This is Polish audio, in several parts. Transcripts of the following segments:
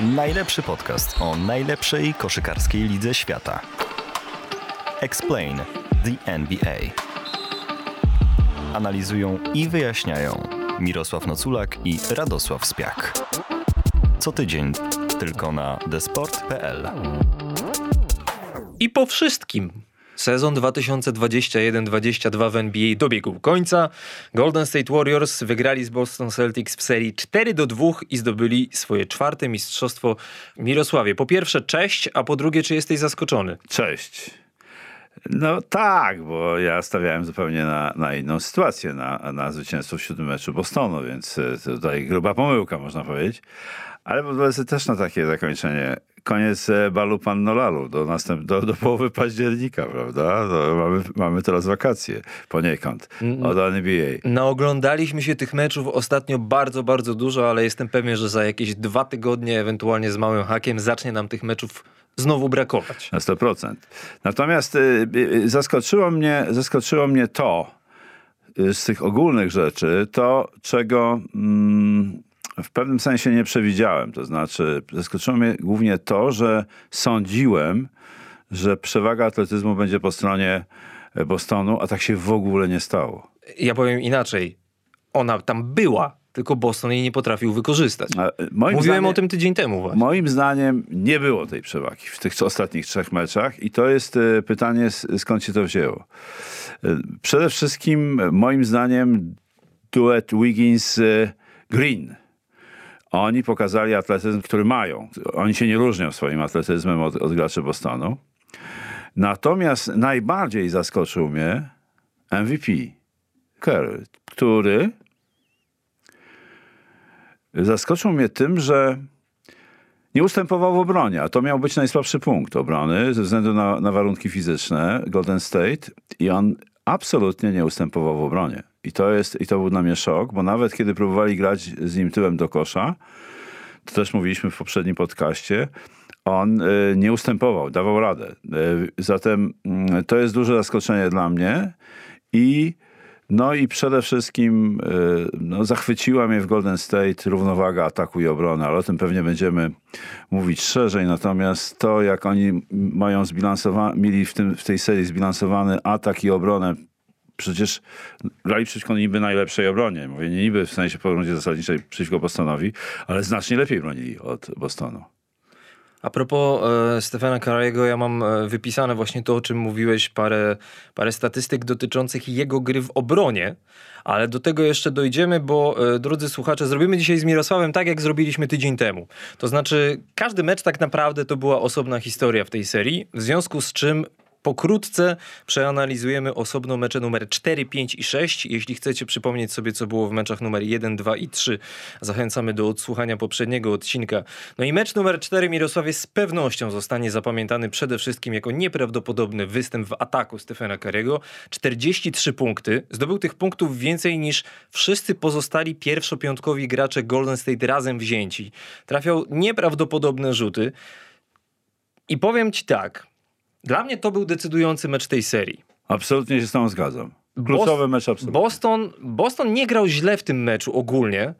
Najlepszy podcast o najlepszej koszykarskiej lidze świata. Explain the NBA. Analizują i wyjaśniają Mirosław Noculak i Radosław Spiak. Co tydzień tylko na desport.pl. I po wszystkim. Sezon 2021-22 w NBA dobiegł końca. Golden State Warriors wygrali z Boston Celtics w serii 4 do 2 i zdobyli swoje czwarte mistrzostwo Mirosławie. Po pierwsze, cześć, a po drugie, czy jesteś zaskoczony? Cześć. No tak, bo ja stawiałem zupełnie na, na inną sytuację, na, na zwycięstwo w siódmym meczu Bostonu, więc e, tutaj gruba pomyłka, można powiedzieć. Ale pozwolę też na takie zakończenie. Koniec e, balu Pannolalu do, następ, do, do połowy października, prawda? To mamy, mamy teraz wakacje poniekąd od NBA. Naoglądaliśmy się tych meczów ostatnio bardzo, bardzo dużo, ale jestem pewien, że za jakieś dwa tygodnie, ewentualnie z małym hakiem, zacznie nam tych meczów znowu brakować. Na 100%. Natomiast y, y, zaskoczyło mnie, zaskoczyło mnie to y, z tych ogólnych rzeczy, to czego mm, w pewnym sensie nie przewidziałem. To znaczy, zaskoczyło mnie głównie to, że sądziłem, że przewaga atletyzmu będzie po stronie Bostonu, a tak się w ogóle nie stało. Ja powiem inaczej. Ona tam była, tylko Boston jej nie potrafił wykorzystać. Mówiłem zdaniem- o tym tydzień temu właśnie. Moim zdaniem nie było tej przewagi w tych ostatnich trzech meczach i to jest e, pytanie, skąd się to wzięło. E, Przede wszystkim e, moim zdaniem duet Wiggins-Green. Oni pokazali atletyzm, który mają. Oni się nie różnią swoim atletyzmem od, od graczy Bostonu. Natomiast najbardziej zaskoczył mnie MVP Curry, który zaskoczył mnie tym, że nie ustępował w obronie, a to miał być najsłabszy punkt obrony ze względu na, na warunki fizyczne Golden State i on absolutnie nie ustępował w obronie. I to, jest, I to był dla mnie szok, bo nawet kiedy próbowali grać z nim tyłem do kosza, to też mówiliśmy w poprzednim podcaście, on y, nie ustępował, dawał radę. Y, zatem y, to jest duże zaskoczenie dla mnie i no i przede wszystkim y, no, zachwyciła mnie w Golden State równowaga ataku i obrony, ale o tym pewnie będziemy mówić szerzej. Natomiast to, jak oni mają zbilansowa- mieli w, tym, w tej serii zbilansowany atak i obronę, przecież grali przeciwko niby najlepszej obronie. Mówię nie niby w sensie po rundzie zasadniczej przeciwko Bostonowi, ale znacznie lepiej bronili od Bostonu. A propos e, Stefana Curry'ego, ja mam e, wypisane właśnie to, o czym mówiłeś, parę, parę statystyk dotyczących jego gry w obronie, ale do tego jeszcze dojdziemy, bo e, drodzy słuchacze, zrobimy dzisiaj z Mirosławem tak, jak zrobiliśmy tydzień temu. To znaczy, każdy mecz tak naprawdę to była osobna historia w tej serii, w związku z czym Pokrótce przeanalizujemy osobno mecze numer 4, 5 i 6. Jeśli chcecie przypomnieć sobie, co było w meczach numer 1, 2 i 3, zachęcamy do odsłuchania poprzedniego odcinka. No i mecz numer 4 Mirosławie z pewnością zostanie zapamiętany przede wszystkim jako nieprawdopodobny występ w ataku Stefana Curry'ego. 43 punkty. Zdobył tych punktów więcej niż wszyscy pozostali pierwszopiątkowi gracze Golden State razem wzięci. Trafiał nieprawdopodobne rzuty. I powiem ci tak, dla mnie to był decydujący mecz tej serii. Absolutnie się z tą zgadzam. Kluczowy mecz absolutnie. Boston, Boston nie grał źle w tym meczu ogólnie,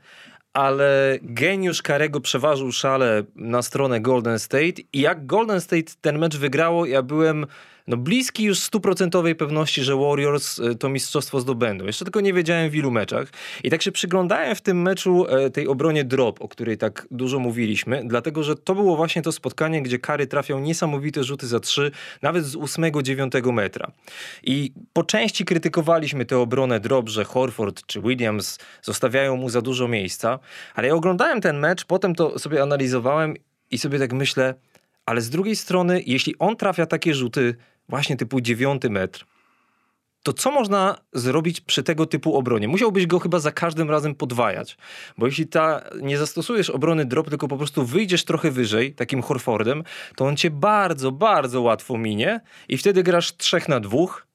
ale geniusz Karego przeważył szale na stronę Golden State i jak Golden State ten mecz wygrało, ja byłem no, bliski już stuprocentowej pewności, że Warriors y, to mistrzostwo zdobędą. Jeszcze tylko nie wiedziałem w ilu meczach. I tak się przyglądałem w tym meczu e, tej obronie drop, o której tak dużo mówiliśmy, dlatego że to było właśnie to spotkanie, gdzie Kary trafiał niesamowite rzuty za trzy, nawet z 8-9 metra. I po części krytykowaliśmy tę obronę drop, że Horford czy Williams zostawiają mu za dużo miejsca, ale ja oglądałem ten mecz, potem to sobie analizowałem i sobie tak myślę, ale z drugiej strony, jeśli on trafia takie rzuty właśnie typu 9 metr, to co można zrobić przy tego typu obronie? Musiałbyś go chyba za każdym razem podwajać, bo jeśli ta, nie zastosujesz obrony drop, tylko po prostu wyjdziesz trochę wyżej, takim Horfordem, to on cię bardzo, bardzo łatwo minie i wtedy grasz trzech na dwóch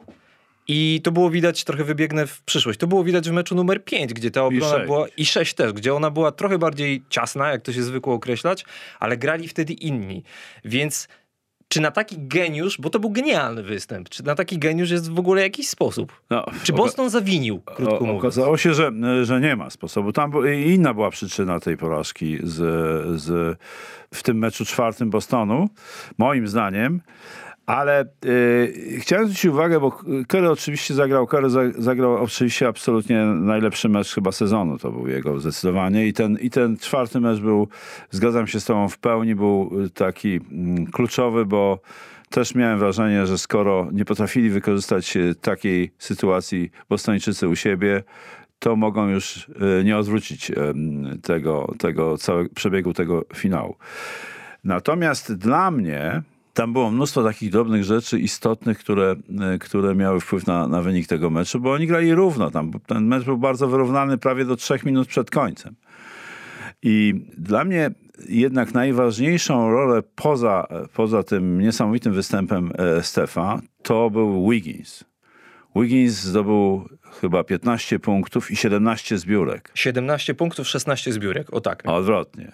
i to było widać, trochę wybiegnę w przyszłość, to było widać w meczu numer 5, gdzie ta obrona sześć. była, i 6 też, gdzie ona była trochę bardziej ciasna, jak to się zwykło określać, ale grali wtedy inni, więc czy na taki geniusz, bo to był genialny występ, czy na taki geniusz jest w ogóle jakiś sposób? No, Czy Boston zawinił, krótko mówiąc? okazało się, że, że nie ma sposobu. Tam inna była przyczyna tej porażki z, z, w tym meczu czwartym Bostonu, moim zdaniem. Ale y, chciałem zwrócić uwagę, bo Curry oczywiście zagrał, Curry za, zagrał oczywiście absolutnie najlepszy mecz chyba sezonu, to był jego zdecydowanie i ten, i ten czwarty mecz był, zgadzam się z tobą w pełni, był taki mm, kluczowy, bo też miałem wrażenie, że skoro nie potrafili wykorzystać e, takiej sytuacji Bostończycy u siebie, to mogą już nie odwrócić tego, tego całego przebiegu tego finału. Natomiast dla mnie tam było mnóstwo takich drobnych rzeczy istotnych, które, e, które miały wpływ na, na wynik tego meczu, bo oni grali równo. Tam, ten mecz był bardzo wyrównany prawie do trzech minut przed końcem. I dla mnie jednak najważniejszą rolę poza, poza tym niesamowitym występem e, Stefa to był Wiggins. Wiggins zdobył chyba 15 punktów i 17 zbiórek. 17 punktów, 16 zbiórek, o tak. Odwrotnie.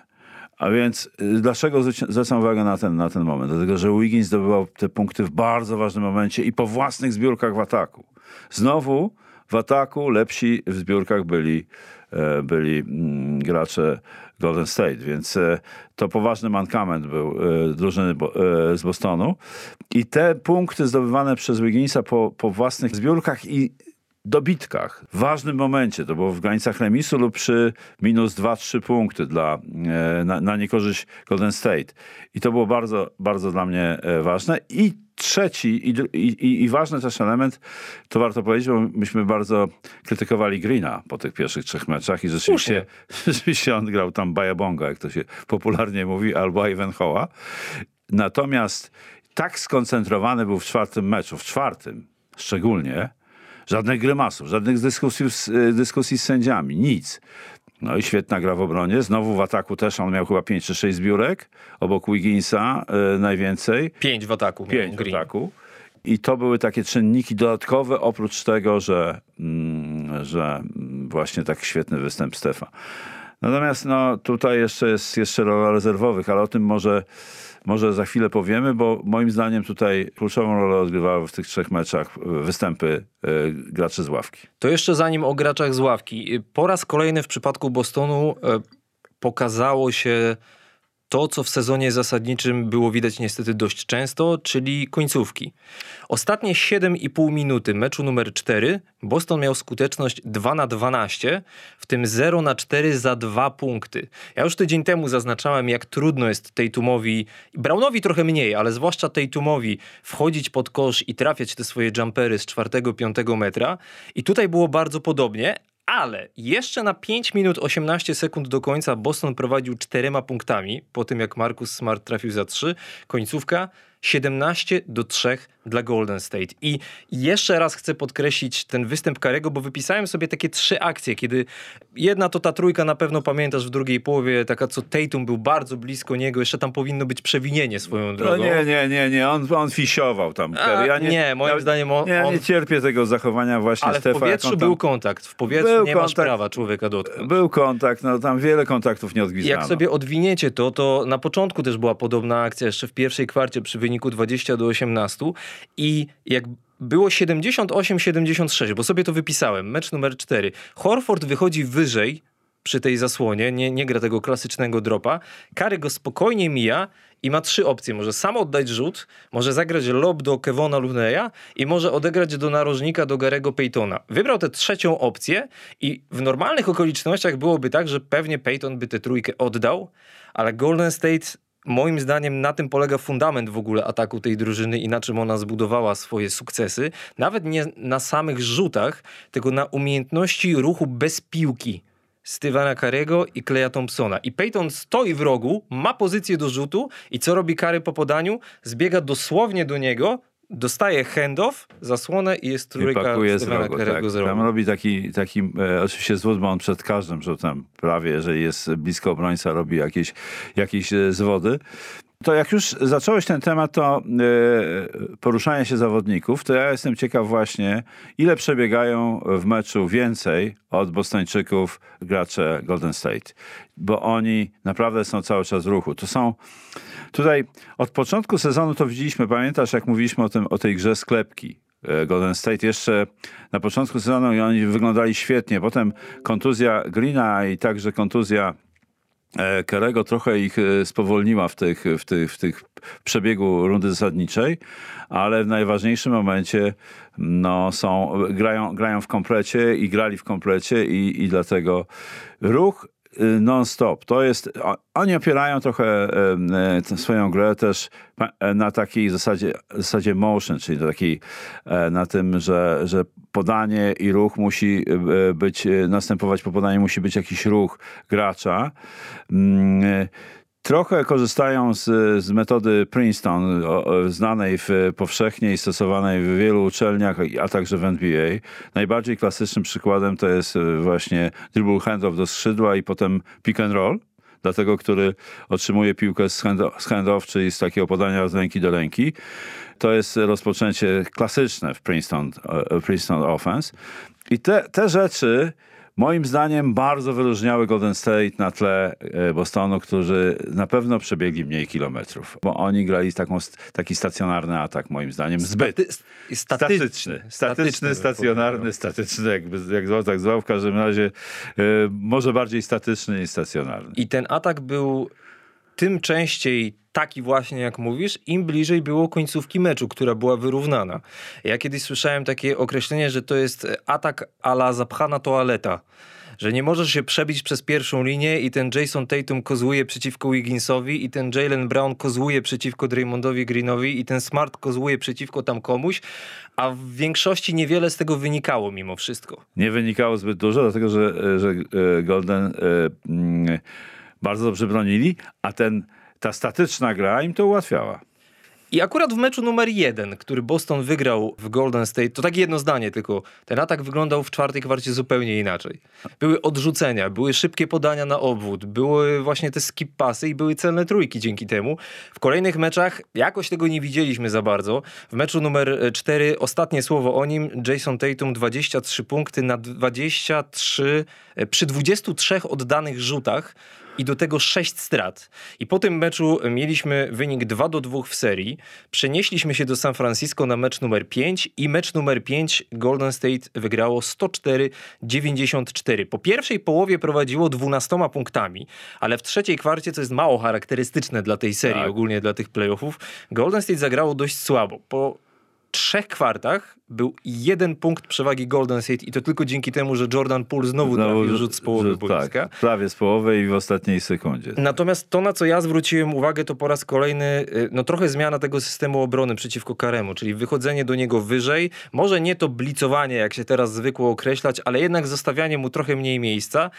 A więc y, dlaczego zwracam uwagę na ten, na ten moment? Dlatego, że Wiggins zdobywał te punkty w bardzo ważnym momencie i po własnych zbiórkach w ataku. Znowu w ataku lepsi w zbiórkach byli, e, byli mm, gracze Golden State, więc e, to poważny mankament był e, drużyny z Bostonu. I te punkty zdobywane przez Wigginsa po, po własnych zbiórkach i dobitkach. W ważnym momencie, to było w granicach remisu lub przy minus 2-3 punkty dla, e, na, na niekorzyść Golden State. I to było bardzo, bardzo dla mnie e, ważne. I trzeci i, i, i ważny też element, to warto powiedzieć, bo myśmy bardzo krytykowali Greena po tych pierwszych trzech meczach i rzeczywiście, rzeczywiście on grał tam bajabonga, jak to się popularnie mówi, albo Ivanhoe'a. Natomiast tak skoncentrowany był w czwartym meczu, w czwartym szczególnie, żadnych grymasów, żadnych dyskusji, z- y, dyskusji z sędziami, nic. No i świetna gra w obronie. Znowu w ataku też on miał chyba 5 czy 6 zbiórek, obok Wigginsa y, najwięcej. 5 w ataku. miał Pięć w Green. ataku. I to były takie czynniki dodatkowe, oprócz tego, że, mm, że właśnie tak świetny występ Stefa. Natomiast no, tutaj jeszcze jest jeszcze rola rezerwowych, ale o tym może, może za chwilę powiemy, bo moim zdaniem tutaj kluczową rolę odgrywały w tych trzech meczach y, występy y, graczy z ławki. To jeszcze zanim o graczach z ławki. Po raz kolejny w przypadku Bostonu e, pokazało się to, co w sezonie zasadniczym było widać niestety dość często, czyli końcówki. Ostatnie 7,5 minuty meczu numer 4 Boston miał skuteczność 2 na 12, w tym 0 na 4 za 2 punkty. Ja już tydzień temu zaznaczałem, jak trudno jest Tatumowi, Brownowi trochę mniej, ale zwłaszcza Tatumowi wchodzić pod kosz i trafiać te swoje jumpery z 4-5 metra. I tutaj było bardzo podobnie, ale jeszcze na 5 minut 18 sekund do końca Boston prowadził czterema punktami po tym jak Marcus Smart trafił za 3. Końcówka 17 do 3 dla Golden State. I jeszcze raz chcę podkreślić ten występ Karego, bo wypisałem sobie takie trzy akcje, kiedy jedna to ta trójka na pewno pamiętasz w drugiej połowie, taka co Tatum był bardzo blisko niego, jeszcze tam powinno być przewinienie swoją No drogą. nie, nie, nie, nie, on, on fisiował tam. A, ja nie, moim zdaniem on- Nie, on- nie cierpię tego zachowania właśnie Ale w Stefa. jak powietrzu tam- był kontakt, w powietrzu Był nie masz kontakt. prawa człowieka dotknąć. Był kontakt, no tam wiele kontaktów nie odgwizdano. Jak sobie odwiniecie to, to na początku też była podobna akcja, jeszcze w pierwszej kwarcie przy wyniku 20 do 18 i jak było 78-76, bo sobie to wypisałem, mecz numer 4. Horford wychodzi wyżej przy tej zasłonie, nie, nie gra tego klasycznego dropa. Kary go spokojnie mija i ma trzy opcje. Może sam oddać rzut, może zagrać lob do Kevona Luneya i może odegrać do narożnika do Garego Paytona. Wybrał tę trzecią opcję i w normalnych okolicznościach byłoby tak, że pewnie Payton by tę trójkę oddał, ale Golden State Moim zdaniem na tym polega fundament w ogóle ataku tej drużyny i na czym ona zbudowała swoje sukcesy. Nawet nie na samych rzutach, tylko na umiejętności ruchu bez piłki. Stevena Carego i Kleja Thompsona. I Peyton stoi w rogu, ma pozycję do rzutu i co robi Kary po podaniu? Zbiega dosłownie do niego, dostaje handoff, zasłonę i jest I trójka pakuje z rogu, tak. z rogu. Tam robi taki, taki e, oczywiście zwód, bo on przed każdym rzutem prawie, jeżeli jest blisko obrońca, robi jakieś, jakieś e, zwody. To jak już zacząłeś ten temat, to yy, poruszania się zawodników, to ja jestem ciekaw właśnie, ile przebiegają w meczu więcej od Bostończyków gracze Golden State. Bo oni naprawdę są cały czas w ruchu. To są tutaj od początku sezonu to widzieliśmy, pamiętasz jak mówiliśmy o, tym, o tej grze sklepki. e, Golden State jeszcze na początku sezonu i oni wyglądali świetnie. Potem kontuzja Greena i także kontuzja e, Kerego trochę ich e, spowolniła w tych, w tych, w tych przebiegu rundy zasadniczej, ale w najważniejszym momencie no, są, grają, grają w komplecie i grali w komplecie i, i dlatego ruch non-stop. To jest, oni opierają trochę e, tę swoją grę też e, na takiej zasadzie, zasadzie motion, czyli takiej, na tym, że, że podanie i ruch musi być, następować po podaniu musi być jakiś ruch gracza. Trochę korzystają z, z metody Princeton, o, znanej w, powszechnie i stosowanej w wielu uczelniach, a także w NBA. Najbardziej klasycznym przykładem to jest e, właśnie dribble handoff do skrzydła i potem pick and roll dla tego, który otrzymuje piłkę z, hand, z handoff, czyli z takiego podania z ręki do ręki. To jest rozpoczęcie klasyczne w Princeton, e, Princeton Offense. I te, te rzeczy moim zdaniem bardzo wyróżniały Golden State na tle e, Bostonu, którzy na pewno przebiegli mniej kilometrów, bo oni grali taką, taki stacjonarny atak moim zdaniem. Zbyt. Staty- Statyczny, statyczny, stacjonarny, statyczny, jakby jak zwał, tak zwał. W każdym razie e, może bardziej statyczny niż stacjonarny. I ten atak był tym częściej taki właśnie, jak mówisz, im bliżej było końcówki meczu, która była wyrównana. Ja kiedyś słyszałem takie określenie, że to jest atak a la zapchana toaleta. Że nie możesz się przebić przez pierwszą linię i ten Jason Tatum kozłuje przeciwko Wigginsowi i ten Jalen Brown kozłuje przeciwko Draymondowi Greenowi i ten Smart kozłuje przeciwko tam komuś, a w większości niewiele z tego wynikało mimo wszystko. Nie wynikało zbyt dużo, dlatego że, e, że e, Golden e, mm, bardzo dobrze bronili, a ten, ta statyczna gra im to ułatwiała. I akurat w meczu numer jeden, który Boston wygrał w Golden State, to takie jedno zdanie tylko, ten atak wyglądał w czwartej kwarcie zupełnie inaczej. Były odrzucenia, były szybkie podania na obwód, były właśnie te skip pasy i były celne trójki dzięki temu. W kolejnych meczach jakoś tego nie widzieliśmy za bardzo. W meczu numer 4 ostatnie słowo o nim, Jason Tatum 23 punkty na 23, e, przy 23 oddanych rzutach i do tego 6 strat. I po tym meczu mieliśmy wynik 2 do 2 w serii. Przenieśliśmy się do San Francisco na mecz numer 5 i mecz numer 5 Golden State wygrało 104-94. Po pierwszej połowie prowadziło 12 punktami, ale w trzeciej kwarcie, co jest mało charakterystyczne dla tej serii, Tak. ogólnie dla tych playoffów, Golden State zagrało dość słabo. Po trzech kwartach był jeden punkt przewagi Golden State i to tylko dzięki temu, że Jordan Poole znowu, trafił rzut z połowy rzut, boiska. tak, prawie z połowy i w ostatniej sekundzie. Natomiast to, na co ja zwróciłem uwagę, to po raz kolejny y, no, trochę zmiana tego systemu obrony przeciwko Karemu, czyli wychodzenie do niego wyżej. Może nie to blicowanie, jak się teraz zwykło określać, ale jednak zostawianie mu trochę mniej miejsca.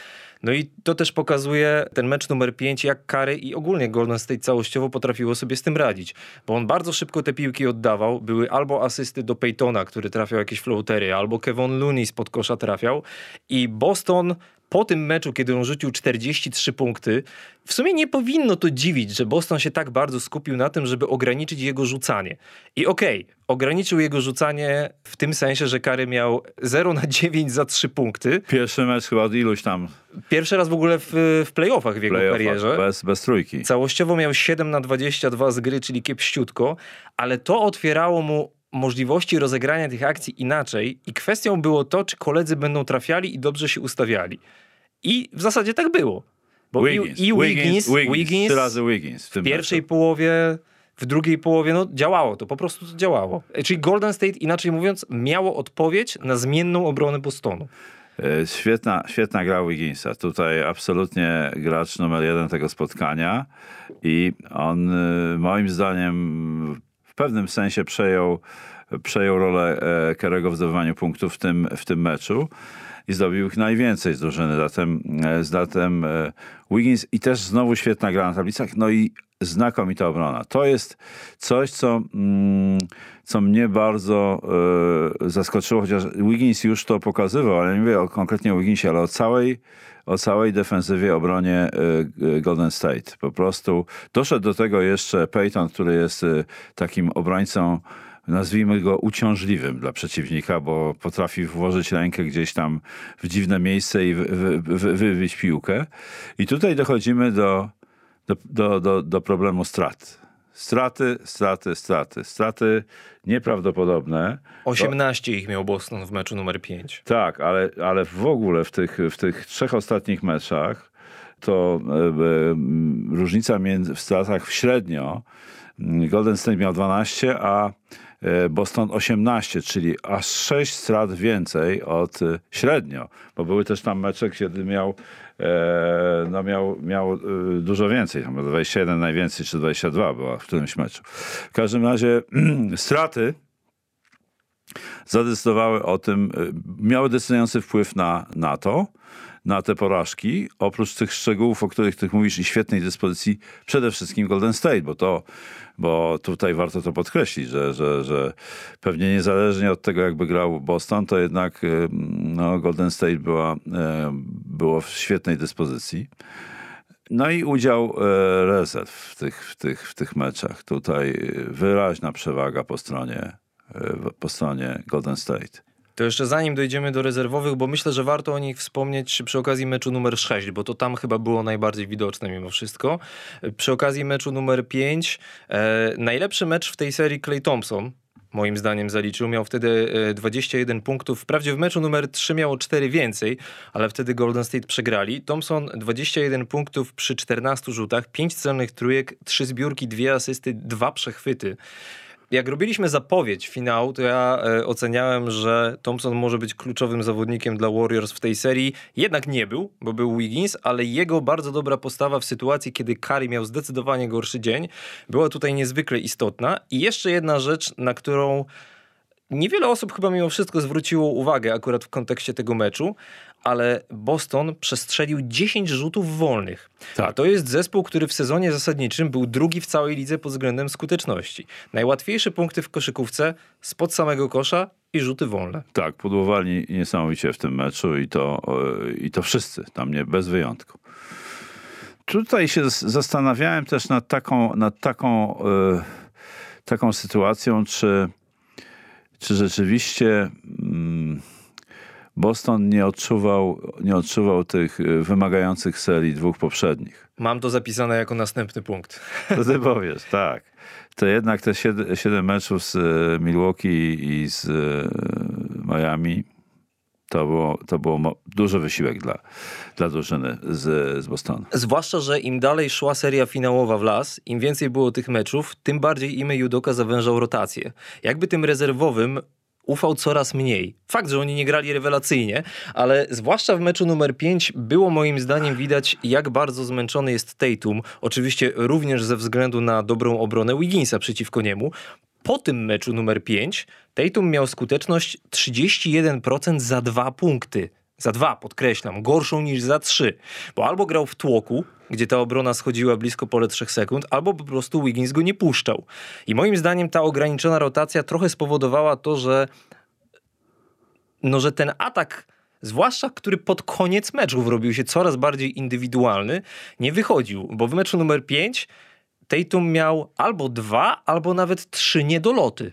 No i to też pokazuje ten mecz numer 5, jak Kary i ogólnie Golden State całościowo potrafiło sobie z tym radzić. Bo on bardzo szybko te piłki oddawał. Były albo asysty do Peytona, który trafiał jakieś floatery, albo Kevon Looney spod kosza trafiał. I Boston po tym meczu, kiedy on rzucił 43 punkty, w sumie nie powinno to dziwić, że Boston się tak bardzo skupił na tym, żeby ograniczyć jego rzucanie. I okej, ograniczył jego rzucanie w tym sensie, że Kary miał 0 na 9 za 3 punkty. Pierwszy mecz chyba od iluś tam Pierwszy raz w ogóle w, w playoffach w jego playoffach, karierze. bez, bez trójki. Całościowo miał 7 na 22 z gry, czyli kiepściutko, ale to otwierało mu możliwości rozegrania tych akcji inaczej i kwestią było to, czy koledzy będą trafiali i dobrze się ustawiali. I w zasadzie tak było. Bo Wiggins, i, i Wiggins, Wiggins, Wiggins, trzy razy Wiggins w w pierwszej połowie, w drugiej połowie, no działało to, po prostu to działało. E, Czyli Golden State, inaczej mówiąc, miało odpowiedź na zmienną obronę Bostonu. E, Świetna, świetna gra Wigginsa. Tutaj absolutnie gracz numer jeden tego spotkania i on e, moim zdaniem pewnym sensie przejął, przejął rolę e, Kerego w zdobywaniu punktów w tym, w tym meczu. I zdobił ich najwięcej z drużyny. Zatem, e, zatem e, Wiggins i też znowu świetna gra na tablicach, no i znakomita obrona. To jest coś, co, mm, co mnie bardzo e, zaskoczyło, chociaż Wiggins już to pokazywał, ale nie mówię o, konkretnie o Wigginsie, ale o całej, o całej defensywie, obronie Golden State. Po prostu doszedł do tego jeszcze Peyton, który jest takim obrońcą nazwijmy go uciążliwym dla przeciwnika, bo potrafi włożyć rękę gdzieś tam w dziwne miejsce i wy, wy, wybić piłkę. I tutaj dochodzimy do, do, do, do, do problemu strat. Straty, straty, straty. Straty nieprawdopodobne. 18 ich miał Boston w meczu numer 5. Tak, ale, ale w ogóle w tych, w tych trzech ostatnich meczach to e, e, różnica między, w stratach w średnio Golden State miał 12, a e, Boston 18, czyli aż 6 strat więcej od e, średnio, bo były też tam mecze, kiedy miał, e, no miał, miał dużo więcej, tam 21 najwięcej, czy 22 była w którymś meczu. W każdym razie straty zadecydowały o tym, miały decydujący wpływ na, na to, na te porażki, oprócz tych szczegółów, o których ty mówisz i świetnej dyspozycji przede wszystkim Golden State, bo to, bo tutaj warto to podkreślić, że, że, że pewnie niezależnie od tego, jakby grał Boston, to jednak y, no, Golden State była, y, było w świetnej dyspozycji. No i udział e, rezerw w tych, w, tych, w tych meczach. Tutaj wyraźna przewaga po stronie, po stronie Golden State. To jeszcze zanim dojdziemy do rezerwowych, bo myślę, że warto o nich wspomnieć przy okazji meczu numer 6, bo to tam chyba było najbardziej widoczne mimo wszystko. Przy okazji meczu numer 5, e, najlepszy mecz w tej serii Clay Thompson, moim zdaniem zaliczył. Miał wtedy e, 21 punktów. Wprawdzie w meczu numer 3 miało 4 więcej, ale wtedy Golden State przegrali. Thompson 21 punktów przy 14 rzutach, 5 celnych trójek, 3 zbiórki, 2 asysty, 2 przechwyty. Jak robiliśmy zapowiedź finału, to ja e, oceniałem, że Thompson może być kluczowym zawodnikiem dla Warriors w tej serii. Jednak nie był, bo był Wiggins, ale jego bardzo dobra postawa w sytuacji, kiedy Curry miał zdecydowanie gorszy dzień, była tutaj niezwykle istotna. I jeszcze jedna rzecz, na którą niewiele osób chyba mimo wszystko zwróciło uwagę akurat w kontekście tego meczu, ale Boston przestrzelił 10 rzutów wolnych. Tak. A to jest zespół, który w sezonie zasadniczym był drugi w całej lidze pod względem skuteczności. Najłatwiejsze punkty w koszykówce spod samego kosza i rzuty wolne. Tak, pudłowali niesamowicie w tym meczu i to, e, i to wszyscy, tam nie bez wyjątku. Tutaj się zastanawiałem też nad taką, nad taką, e, taką sytuacją, czy, czy rzeczywiście mm, Boston nie odczuwał, nie odczuwał tych e, wymagających serii dwóch poprzednich. Mam to zapisane jako następny punkt. To ty powiesz, tak. To jednak te siedem, siedem meczów z e, Milwaukee i z e, Miami to było, to było duży wysiłek dla, dla drużyny z, z Bostonu. Zwłaszcza, że im dalej szła seria finałowa w las, im więcej było tych meczów, tym bardziej Ime Judoka zawężał rotację. Jakby tym rezerwowym ufał coraz mniej. Fakt, że oni nie grali rewelacyjnie, ale zwłaszcza w meczu numer 5 było moim zdaniem widać, jak bardzo zmęczony jest Tatum. Oczywiście również ze względu na dobrą obronę Wigginsa przeciwko niemu. Po tym meczu numer 5 Tatum miał skuteczność 31% za dwa punkty. Za dwa, podkreślam, gorszą niż za trzy. Bo albo grał w tłoku, gdzie ta obrona schodziła blisko pole 3 sekund, albo po prostu Wiggins go nie puszczał. I moim zdaniem ta ograniczona rotacja trochę spowodowała to, że no, że ten atak, zwłaszcza który pod koniec meczów robił się coraz bardziej indywidualny, nie wychodził, bo w meczu numer 5 Tatum miał albo dwa, albo nawet trzy niedoloty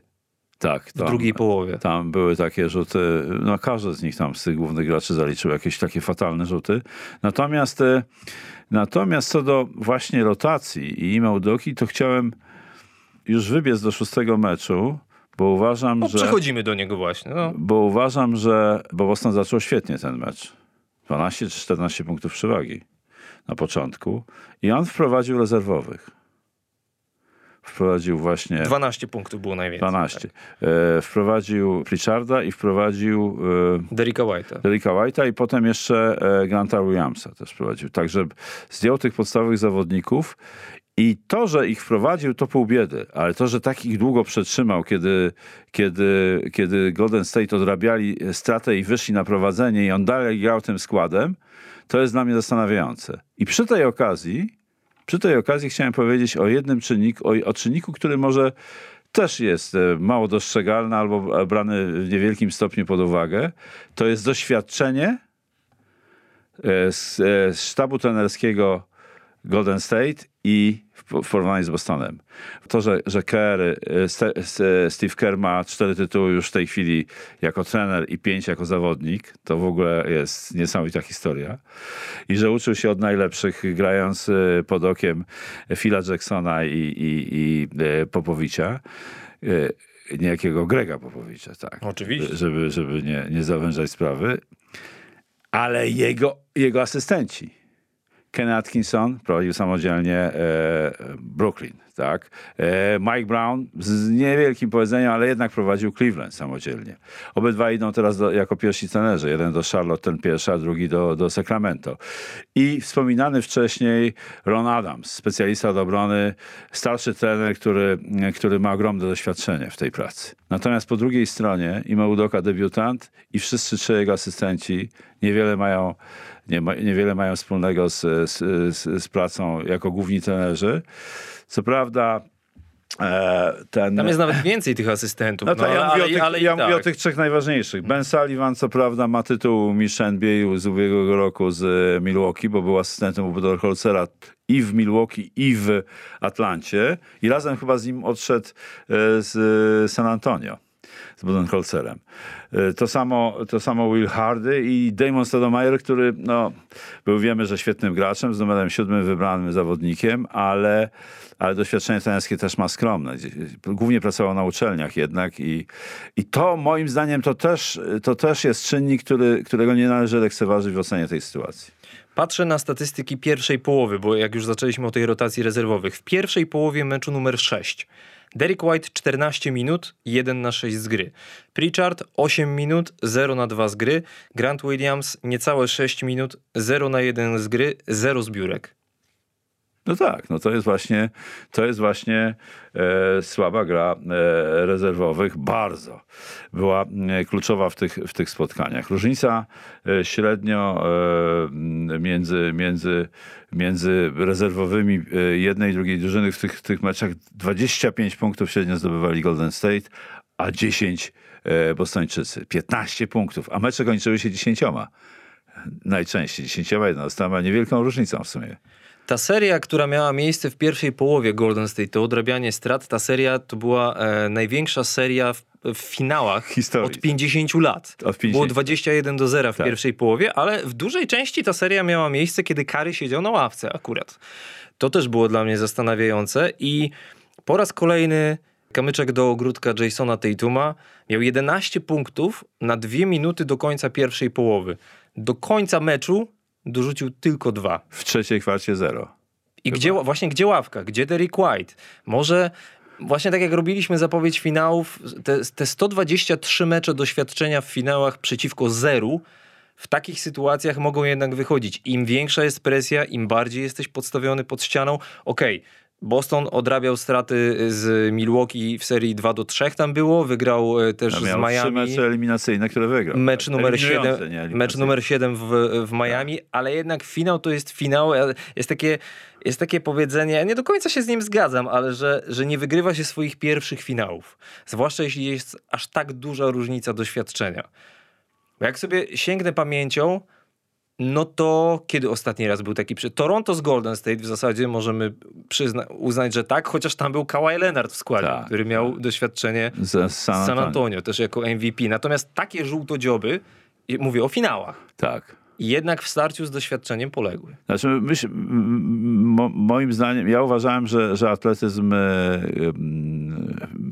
Tak, w tam, drugiej połowie. tam były takie rzuty, no każdy z nich tam, z tych głównych graczy zaliczył jakieś takie fatalne rzuty. Natomiast, e, natomiast co do właśnie rotacji i Ime Udoki, to chciałem już wybiec do szóstego meczu, bo uważam, No, że... przechodzimy do niego właśnie. No. Bo uważam, że bo Boston zaczął świetnie ten mecz. 12 czy 14 punktów przewagi na początku. I on wprowadził rezerwowych. Wprowadził właśnie 12 punktów było najwięcej. 12. E, wprowadził Pritcharda i wprowadził e, Derricka White'a. Derricka White'a i potem jeszcze e, Granta Williamsa też wprowadził. Także zdjął tych podstawowych zawodników I to, że ich wprowadził, to pół biedy, ale to, że tak ich długo przetrzymał, kiedy, kiedy, kiedy Golden State odrabiali stratę i wyszli na prowadzenie i on dalej grał tym składem, to jest dla mnie zastanawiające. I przy tej okazji, przy tej okazji chciałem powiedzieć o jednym czynniku, o, o czynniku, który może też jest e, mało dostrzegalny albo brany w niewielkim stopniu pod uwagę. To jest doświadczenie e, z, e, z sztabu trenerskiego Golden State i w, porównaniu z Bostonem. To, że, że Kerr, e, Steve Kerr ma cztery tytuły już w tej chwili jako trener i pięć jako zawodnik, to w ogóle jest niesamowita historia. I że uczył się od najlepszych, grając e, pod okiem Phila Jacksona i, i, i e, Popowicza niejakiego Grega Popowicza, tak. Oczywiście. Żeby, żeby nie, nie zawężać sprawy. Ale jego, jego asystenci Ken Atkinson prowadził samodzielnie e, Brooklyn, tak? E, Mike Brown z niewielkim powiedzeniem, ale jednak prowadził Cleveland samodzielnie. Obydwa idą teraz do, jako pierwsi trenerzy. Jeden do Charlotte, ten pierwszy, a drugi do, do Sacramento. I wspominany wcześniej Ron Adams, specjalista od obrony, starszy trener, który, który ma ogromne doświadczenie w tej pracy. Natomiast po drugiej stronie Ime Udoka debiutant i wszyscy trzej jego asystenci niewiele mają nie ma, niewiele mają wspólnego z, z, z, z pracą jako główni trenerzy. Co prawda e, ten... Tam jest nawet więcej tych asystentów. No no, ja, ale, mówię, o tych, ale ja tak. mówię o tych trzech najważniejszych. Ben Sullivan, co prawda, ma tytuł mistrz NBA z ubiegłego roku z Milwaukee, bo był asystentem u Budenholzera i w Milwaukee, i w Atlancie. I razem chyba z nim odszedł e, z San Antonio z Budenholzerem. E, to samo, to samo Will Hardy i Damon Stoudemire, który no, był, wiemy, że świetnym graczem, z numerem siódmym wybranym zawodnikiem, ale, ale doświadczenie trenerskie też ma skromne. Głównie pracował na uczelniach jednak i, i to moim zdaniem to też, to też jest czynnik, który, którego nie należy lekceważyć w ocenie tej sytuacji. Patrzę na statystyki pierwszej połowy, bo jak już zaczęliśmy o tej rotacji rezerwowych. W pierwszej połowie meczu numer 6 Derek White 14 minut, 1 na 6 z gry. Pritchard 8 minut, 0 na 2 z gry. Grant Williams niecałe 6 minut, 0 na 1 z gry, 0 zbiórek. No tak, no to jest właśnie, to jest właśnie e, słaba gra e, rezerwowych. Bardzo była e, kluczowa w tych, w tych spotkaniach. Różnica e, średnio e, między, między, między rezerwowymi e, jednej i drugiej drużyny w tych, tych meczach 25 punktów średnio zdobywali Golden State, a 10 Bostończycy. 15 punktów, a mecze kończyły się 10. Najczęściej 10 jednostami, niewielką różnicą w sumie. Ta seria, która miała miejsce w pierwszej połowie Golden State, to odrabianie strat, ta seria to była e, największa seria w, w finałach Historii. od 50 lat. Od 50. Było 21 do 0 w tak. pierwszej połowie, ale w dużej części ta seria miała miejsce, kiedy Kary siedział na ławce akurat. To też było dla mnie zastanawiające i po raz kolejny kamyczek do ogródka Jasona Tatuma miał 11 punktów na dwie minuty do końca pierwszej połowy. Do końca meczu dorzucił tylko dwa. W trzeciej kwarcie zero. I gdzie, właśnie gdzie ławka? Gdzie Derek White? Może właśnie tak jak robiliśmy zapowiedź finałów, te, te 123 mecze doświadczenia w finałach przeciwko zeru, w takich sytuacjach mogą jednak wychodzić. Im większa jest presja, im bardziej jesteś podstawiony pod ścianą. Okej, okay, Boston odrabiał straty z Milwaukee w serii 2 do 3 tam było, wygrał e, też z Miami. Trzy mecze eliminacyjne, które wygrał. Mecz tak, numer 7, mecz numer 7 w, w Miami, tak. ale jednak finał to jest finał. Jest takie, jest takie powiedzenie, ja nie do końca się z nim zgadzam, ale że, że nie wygrywa się swoich pierwszych finałów. Zwłaszcza jeśli jest aż tak duża różnica doświadczenia. Bo jak sobie sięgnę pamięcią, no to kiedy ostatni raz był taki przy... Toronto z Golden State w zasadzie możemy przyzna... uznać, że tak, chociaż tam był Kawhi Leonard w składzie, tak, który miał tak. doświadczenie z San, Antonio. San Antonio, też jako MVP. Natomiast takie żółtodzioby, mówię o finałach. Tak. Jednak w starciu z doświadczeniem poległy. Znaczy, myśl, mo, moim zdaniem, ja uważałem, że, że atletyzm e,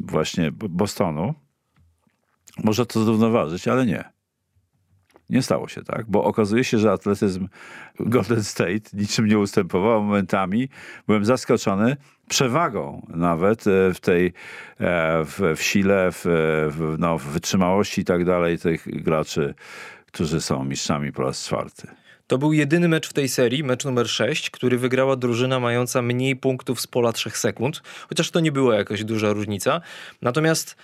właśnie Bostonu może to zrównoważyć, ale nie. Nie stało się tak, bo okazuje się, że atletyzm Golden State niczym nie ustępował. Momentami byłem zaskoczony przewagą nawet e, w tej, e, w, w sile, w, w, no, w wytrzymałości i tak dalej tych graczy, którzy są mistrzami po raz czwarty. To był jedyny mecz w tej serii, mecz numer 6, który wygrała drużyna mająca mniej punktów z pola 3 sekund, chociaż to nie była jakaś duża różnica. Natomiast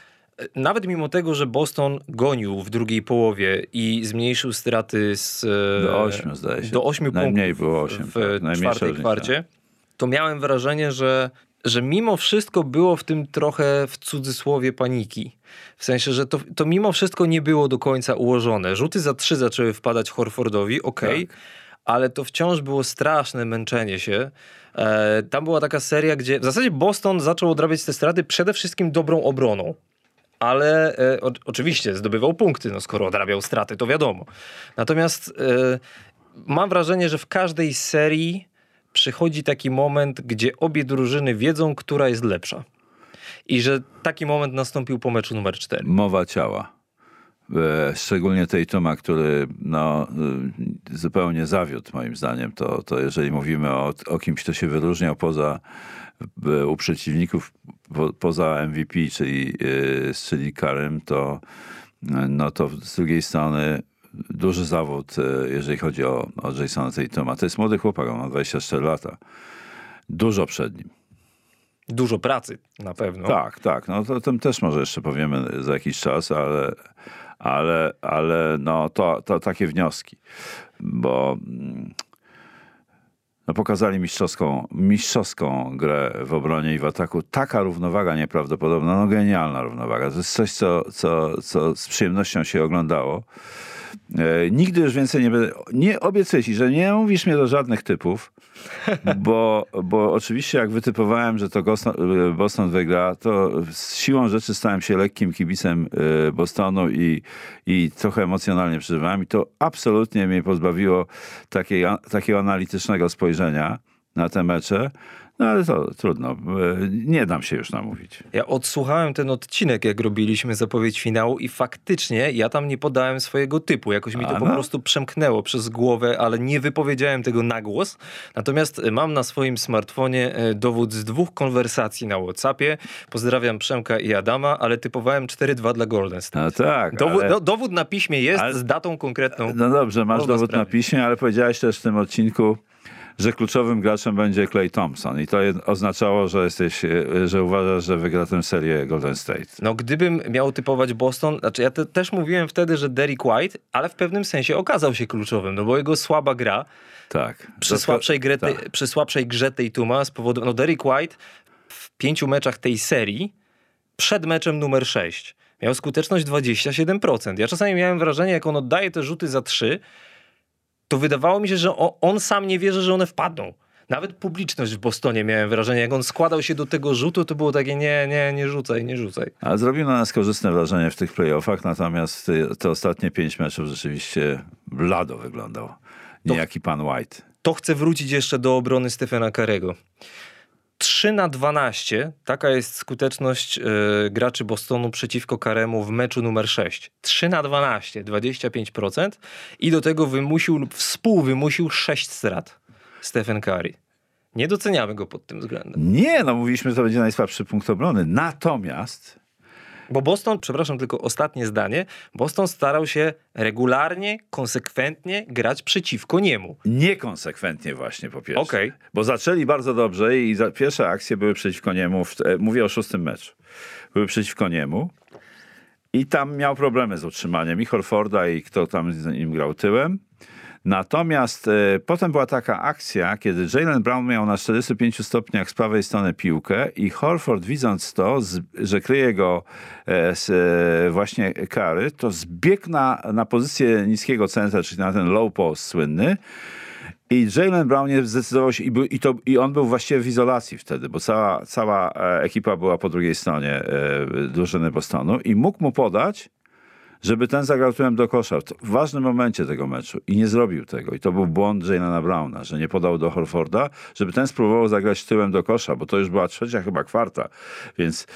nawet mimo tego, że Boston gonił w drugiej połowie i zmniejszył straty z e, Do ośmiu, zdaje się. do 8 Najmniej było osiem, w tak. Czwartej kwarcie, to miałem wrażenie, że, że mimo wszystko było w tym trochę w cudzysłowie paniki. W sensie, że to, to mimo wszystko nie było do końca ułożone. Rzuty za trzy zaczęły wpadać Horfordowi, okej, Tak. ale to wciąż było straszne męczenie się. E, tam była taka seria, gdzie w zasadzie Boston zaczął odrabiać te straty przede wszystkim dobrą obroną. Ale e, o, oczywiście zdobywał punkty, no skoro odrabiał straty, to wiadomo. Natomiast e, mam wrażenie, że w każdej serii przychodzi taki moment, gdzie obie drużyny wiedzą, która jest lepsza. I że taki moment nastąpił po meczu numer 4. Mowa ciała. E, Szczególnie tej Toma, który no, y, zupełnie zawiódł moim zdaniem. To, to jeżeli mówimy o, o kimś, kto się wyróżniał poza e, u przeciwników, po, poza MVP, czyli, y, czyli Karym, to, no, to z drugiej strony duży zawód, e, jeżeli chodzi o, o Jasona Tatuma. To jest młody chłopak, on ma 24 lata. Dużo przed nim. Dużo pracy na pewno. Tak, tak. No to o tym też może jeszcze powiemy za jakiś czas, ale, ale, ale no to, to takie wnioski. Bo mm, no pokazali mistrzowską, mistrzowską grę w obronie i w ataku. Taka równowaga nieprawdopodobna, no genialna równowaga. To jest coś, co, co, co z przyjemnością się oglądało. E, nigdy już więcej nie będę. Nie obiecuję ci, że nie mówisz mnie do żadnych typów, bo, bo oczywiście jak wytypowałem, że to Boston, Boston wygra, to z siłą rzeczy stałem się lekkim kibicem e, Bostonu i, i trochę emocjonalnie przeżywałem i to absolutnie mnie pozbawiło takiej, takiego analitycznego spojrzenia na te mecze. No ale to trudno. E, Nie dam się już namówić. Ja odsłuchałem ten odcinek, jak robiliśmy zapowiedź finału i faktycznie ja tam nie podałem swojego typu. Jakoś mi to A, po no. prostu przemknęło przez głowę, ale nie wypowiedziałem tego na głos. Natomiast e, mam na swoim smartfonie e, dowód z dwóch konwersacji na Whatsappie. Pozdrawiam Przemka i Adama, ale typowałem 4-2 dla Golden State. No tak. Dowód, ale- do, dowód na piśmie jest ale- z datą konkretną. No dobrze, masz dowód na sprawdzić. piśmie, ale powiedziałeś też w tym odcinku, że kluczowym graczem będzie Clay Thompson. I to oznaczało, że jesteś, e, że uważasz, że wygra tę serię Golden State. No gdybym miał typować Boston, znaczy ja te, też mówiłem wtedy, że Derek White, ale w pewnym sensie okazał się kluczowym, no bo jego słaba gra Tak. przy słabszej, grze, tak. tej- przy słabszej grze Tatuma z powodu, no Derek White w pięciu meczach tej serii przed meczem numer 6 miał skuteczność 27%. Ja czasami miałem wrażenie, jak on oddaje te rzuty za trzy, to wydawało mi się, że on sam nie wierzy, że one wpadną. Nawet publiczność w Bostonie miałem wrażenie, jak on składał się do tego rzutu, to było takie nie, nie, nie rzucaj, nie rzucaj. Ale zrobił na nas korzystne wrażenie w tych playoffach, natomiast y, te ostatnie pięć meczów rzeczywiście blado wyglądał. Niejaki pan White. to chcę wrócić jeszcze do obrony Stefana Karego. 3 na 12, taka jest skuteczność e, graczy Bostonu przeciwko Karemu w meczu numer 6. 3 na 12, 25% i do tego wymusił, współwymusił 6 strat Stephen Curry. Nie doceniamy go pod tym względem. Nie, no mówiliśmy, że to będzie najsłabszy punkt obrony. Natomiast Bo Boston, przepraszam, tylko ostatnie zdanie, Boston starał się regularnie, konsekwentnie grać przeciwko niemu. niekonsekwentnie właśnie po pierwsze. Okej. Bo zaczęli bardzo dobrze i za, pierwsze akcje były przeciwko niemu. W, e, mówię o szóstym meczu. Były przeciwko niemu. I tam miał problemy z utrzymaniem i Horforda i kto tam z nim grał tyłem. Natomiast e, potem była taka akcja, kiedy Jalen Brown miał na 45 stopniach z prawej strony piłkę i Horford widząc to, z, że kryje go e, z, e, właśnie kary, to zbiegł na, na pozycję niskiego centra, czyli na ten low post słynny. I Jalen Brown zdecydował się i, był, i, to, i on był właściwie w izolacji wtedy, bo cała, cała e, ekipa była po drugiej stronie e, drużyny Bostonu i mógł mu podać, żeby ten zagrał tyłem do kosza w ważnym momencie tego meczu i nie zrobił tego. I to był błąd Jalena Browna, że nie podał do Horforda, żeby ten spróbował zagrać tyłem do kosza, bo to już była trzecia chyba kwarta, więc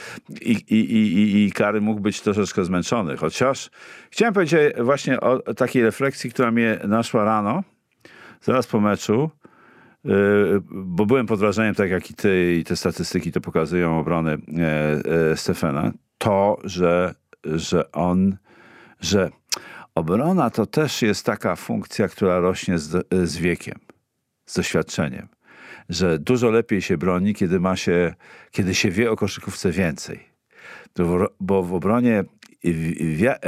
i, i, i, i, i Kary mógł być troszeczkę zmęczony. Chociaż chciałem powiedzieć właśnie o takiej refleksji, która mnie naszła rano, zaraz po meczu, yy, bo byłem pod wrażeniem, tak jak i ty, i te statystyki to pokazują obrony e, e, Stefana, to, że, że on, że obrona to też jest taka funkcja, która rośnie z, z wiekiem, z doświadczeniem. Że dużo lepiej się broni, kiedy, ma się, kiedy się wie o koszykówce więcej. Bo w obronie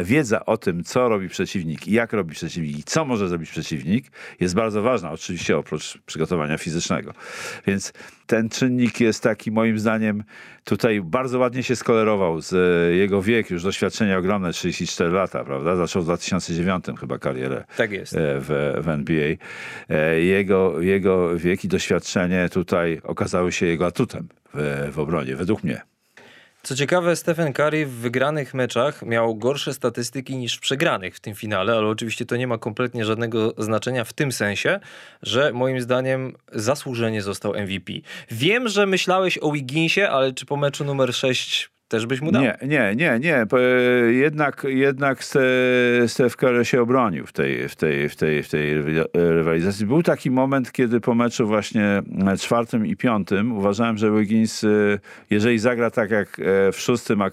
wiedza o tym, co robi przeciwnik i jak robi przeciwnik i co może zrobić przeciwnik, jest bardzo ważna, oczywiście oprócz przygotowania fizycznego. Więc ten czynnik jest taki, moim zdaniem, tutaj bardzo ładnie się skolerował z e, jego wiek, już doświadczenie ogromne, 34 lata, prawda? Zaczął w 2009 chyba karierę Tak jest. e, w, w NBA. E, Jego, jego wiek i doświadczenie tutaj okazały się jego atutem w, w obronie, według mnie. Co ciekawe, Stephen Curry w wygranych meczach miał gorsze statystyki niż w przegranych w tym finale, ale oczywiście to nie ma kompletnie żadnego znaczenia w tym sensie, że moim zdaniem zasłużenie został MVP. Wiem, że myślałeś o Wigginsie, ale czy po meczu numer 6 też byś mu dał? Nie, nie, nie, nie. Po- Jednak, jednak Ste- Steph Curry się obronił w tej, w, tej, w, tej, w tej rywa- rywalizacji. Był taki moment, kiedy po meczu właśnie czwartym i piątym uważałem, że Wiggins, y, jeżeli zagra tak jak e, w szóstym, a,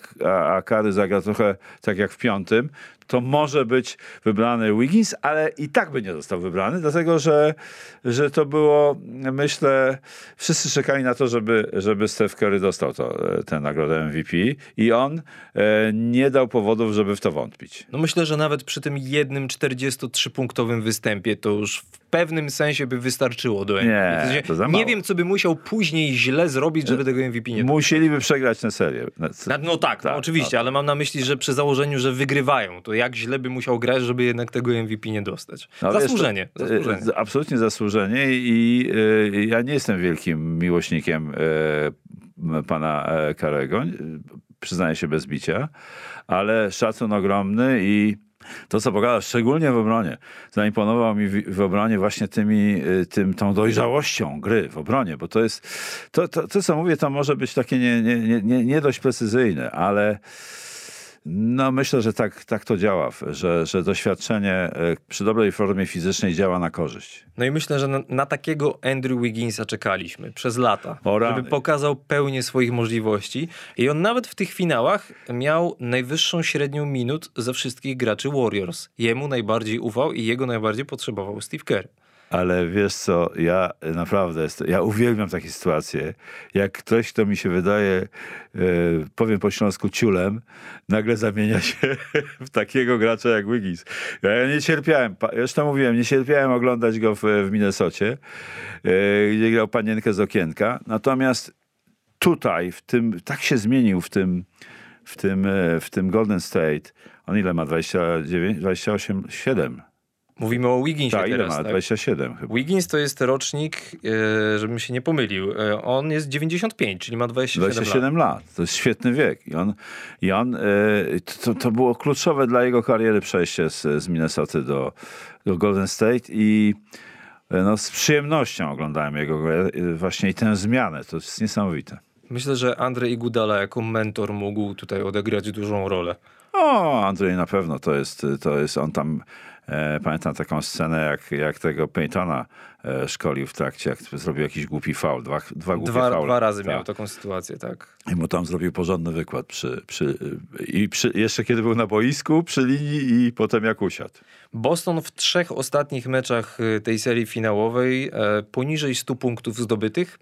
a Curry zagra trochę tak jak w piątym, to może być wybrany Wiggins, ale i tak by nie został wybrany, dlatego że, że to było, myślę, wszyscy czekali na to, żeby, żeby Steph Curry dostał to, e, tę nagrodę MVP i on e, nie dał powodów, żeby w to wątpić. No myślę, że nawet przy tym jednym 43-punktowym występie to już pewnym sensie by wystarczyło do MVP. Nie, W sensie, to za nie mało. wiem, co by musiał później źle zrobić, żeby tego MVP nie Musieliby przegrać tę serię. No, no tak, no Tak, oczywiście, ale mam na myśli, że przy założeniu, że wygrywają, to jak źle by musiał grać, żeby jednak tego MVP nie dostać. No, wiesz, zasłużenie, to, e, zasłużenie. Absolutnie zasłużenie i e, ja nie jestem wielkim miłośnikiem e, pana e, Karego, e, przyznaję się bez bicia, ale szacun ogromny i to, co pokazał, szczególnie w obronie, zaimponował mi w, w obronie właśnie tymi, e, tym, tą dojrzałością gry w obronie, bo to jest, to, to, to co mówię, to może być takie nie, nie, nie, nie dość precyzyjne, ale no myślę, że tak, tak to działa, że, że doświadczenie e, przy dobrej formie fizycznej działa na korzyść. No i myślę, że na, na takiego Andrew Wigginsa czekaliśmy przez lata, żeby pokazał pełnię swoich możliwości i on nawet w tych finałach miał najwyższą średnią minut ze wszystkich graczy Warriors. Jemu najbardziej ufał i jego najbardziej potrzebował Steve Kerr. Ale wiesz co, ja naprawdę, jest, ja uwielbiam takie sytuacje. Jak ktoś, kto mi się wydaje, e, powiem po śląsku, ciulem, nagle zamienia się w takiego gracza jak Wiggins. Ja nie cierpiałem, zresztą mówiłem, nie cierpiałem oglądać go w, w Minnesocie, e, gdzie grał panienkę z okienka. Natomiast tutaj, w tym, tak się zmienił w tym, w tym, e, w tym Golden State. On ile ma? 29, 28, 7. Mówimy o Wigginsie ile teraz, ma? tak? 27 chyba. Wiggins to jest rocznik, e, żebym się nie pomylił, e, on jest 95, czyli ma 27, lat. 27 lat. To jest świetny wiek. I on, i on e, to, to było kluczowe dla jego kariery przejście z, z Minnesoty do, do Golden State i no, z przyjemnością oglądałem jego właśnie i tę zmianę. To jest niesamowite. Myślę, że Andrzej Igudala jako mentor mógł tutaj odegrać dużą rolę. O, Andrzej na pewno to jest, to jest on tam. E, pamiętam taką scenę, jak, jak tego Peytona e, szkolił w trakcie, jak zrobił jakiś głupi faul, dwa, dwa głupie Dwa, faule. dwa razy Tak. miał taką sytuację, tak. I mu tam zrobił porządny wykład przy, przy, i przy, jeszcze kiedy był na boisku, przy linii i potem jak usiadł. Boston w trzech ostatnich meczach y, tej serii finałowej e, poniżej 100 punktów zdobytych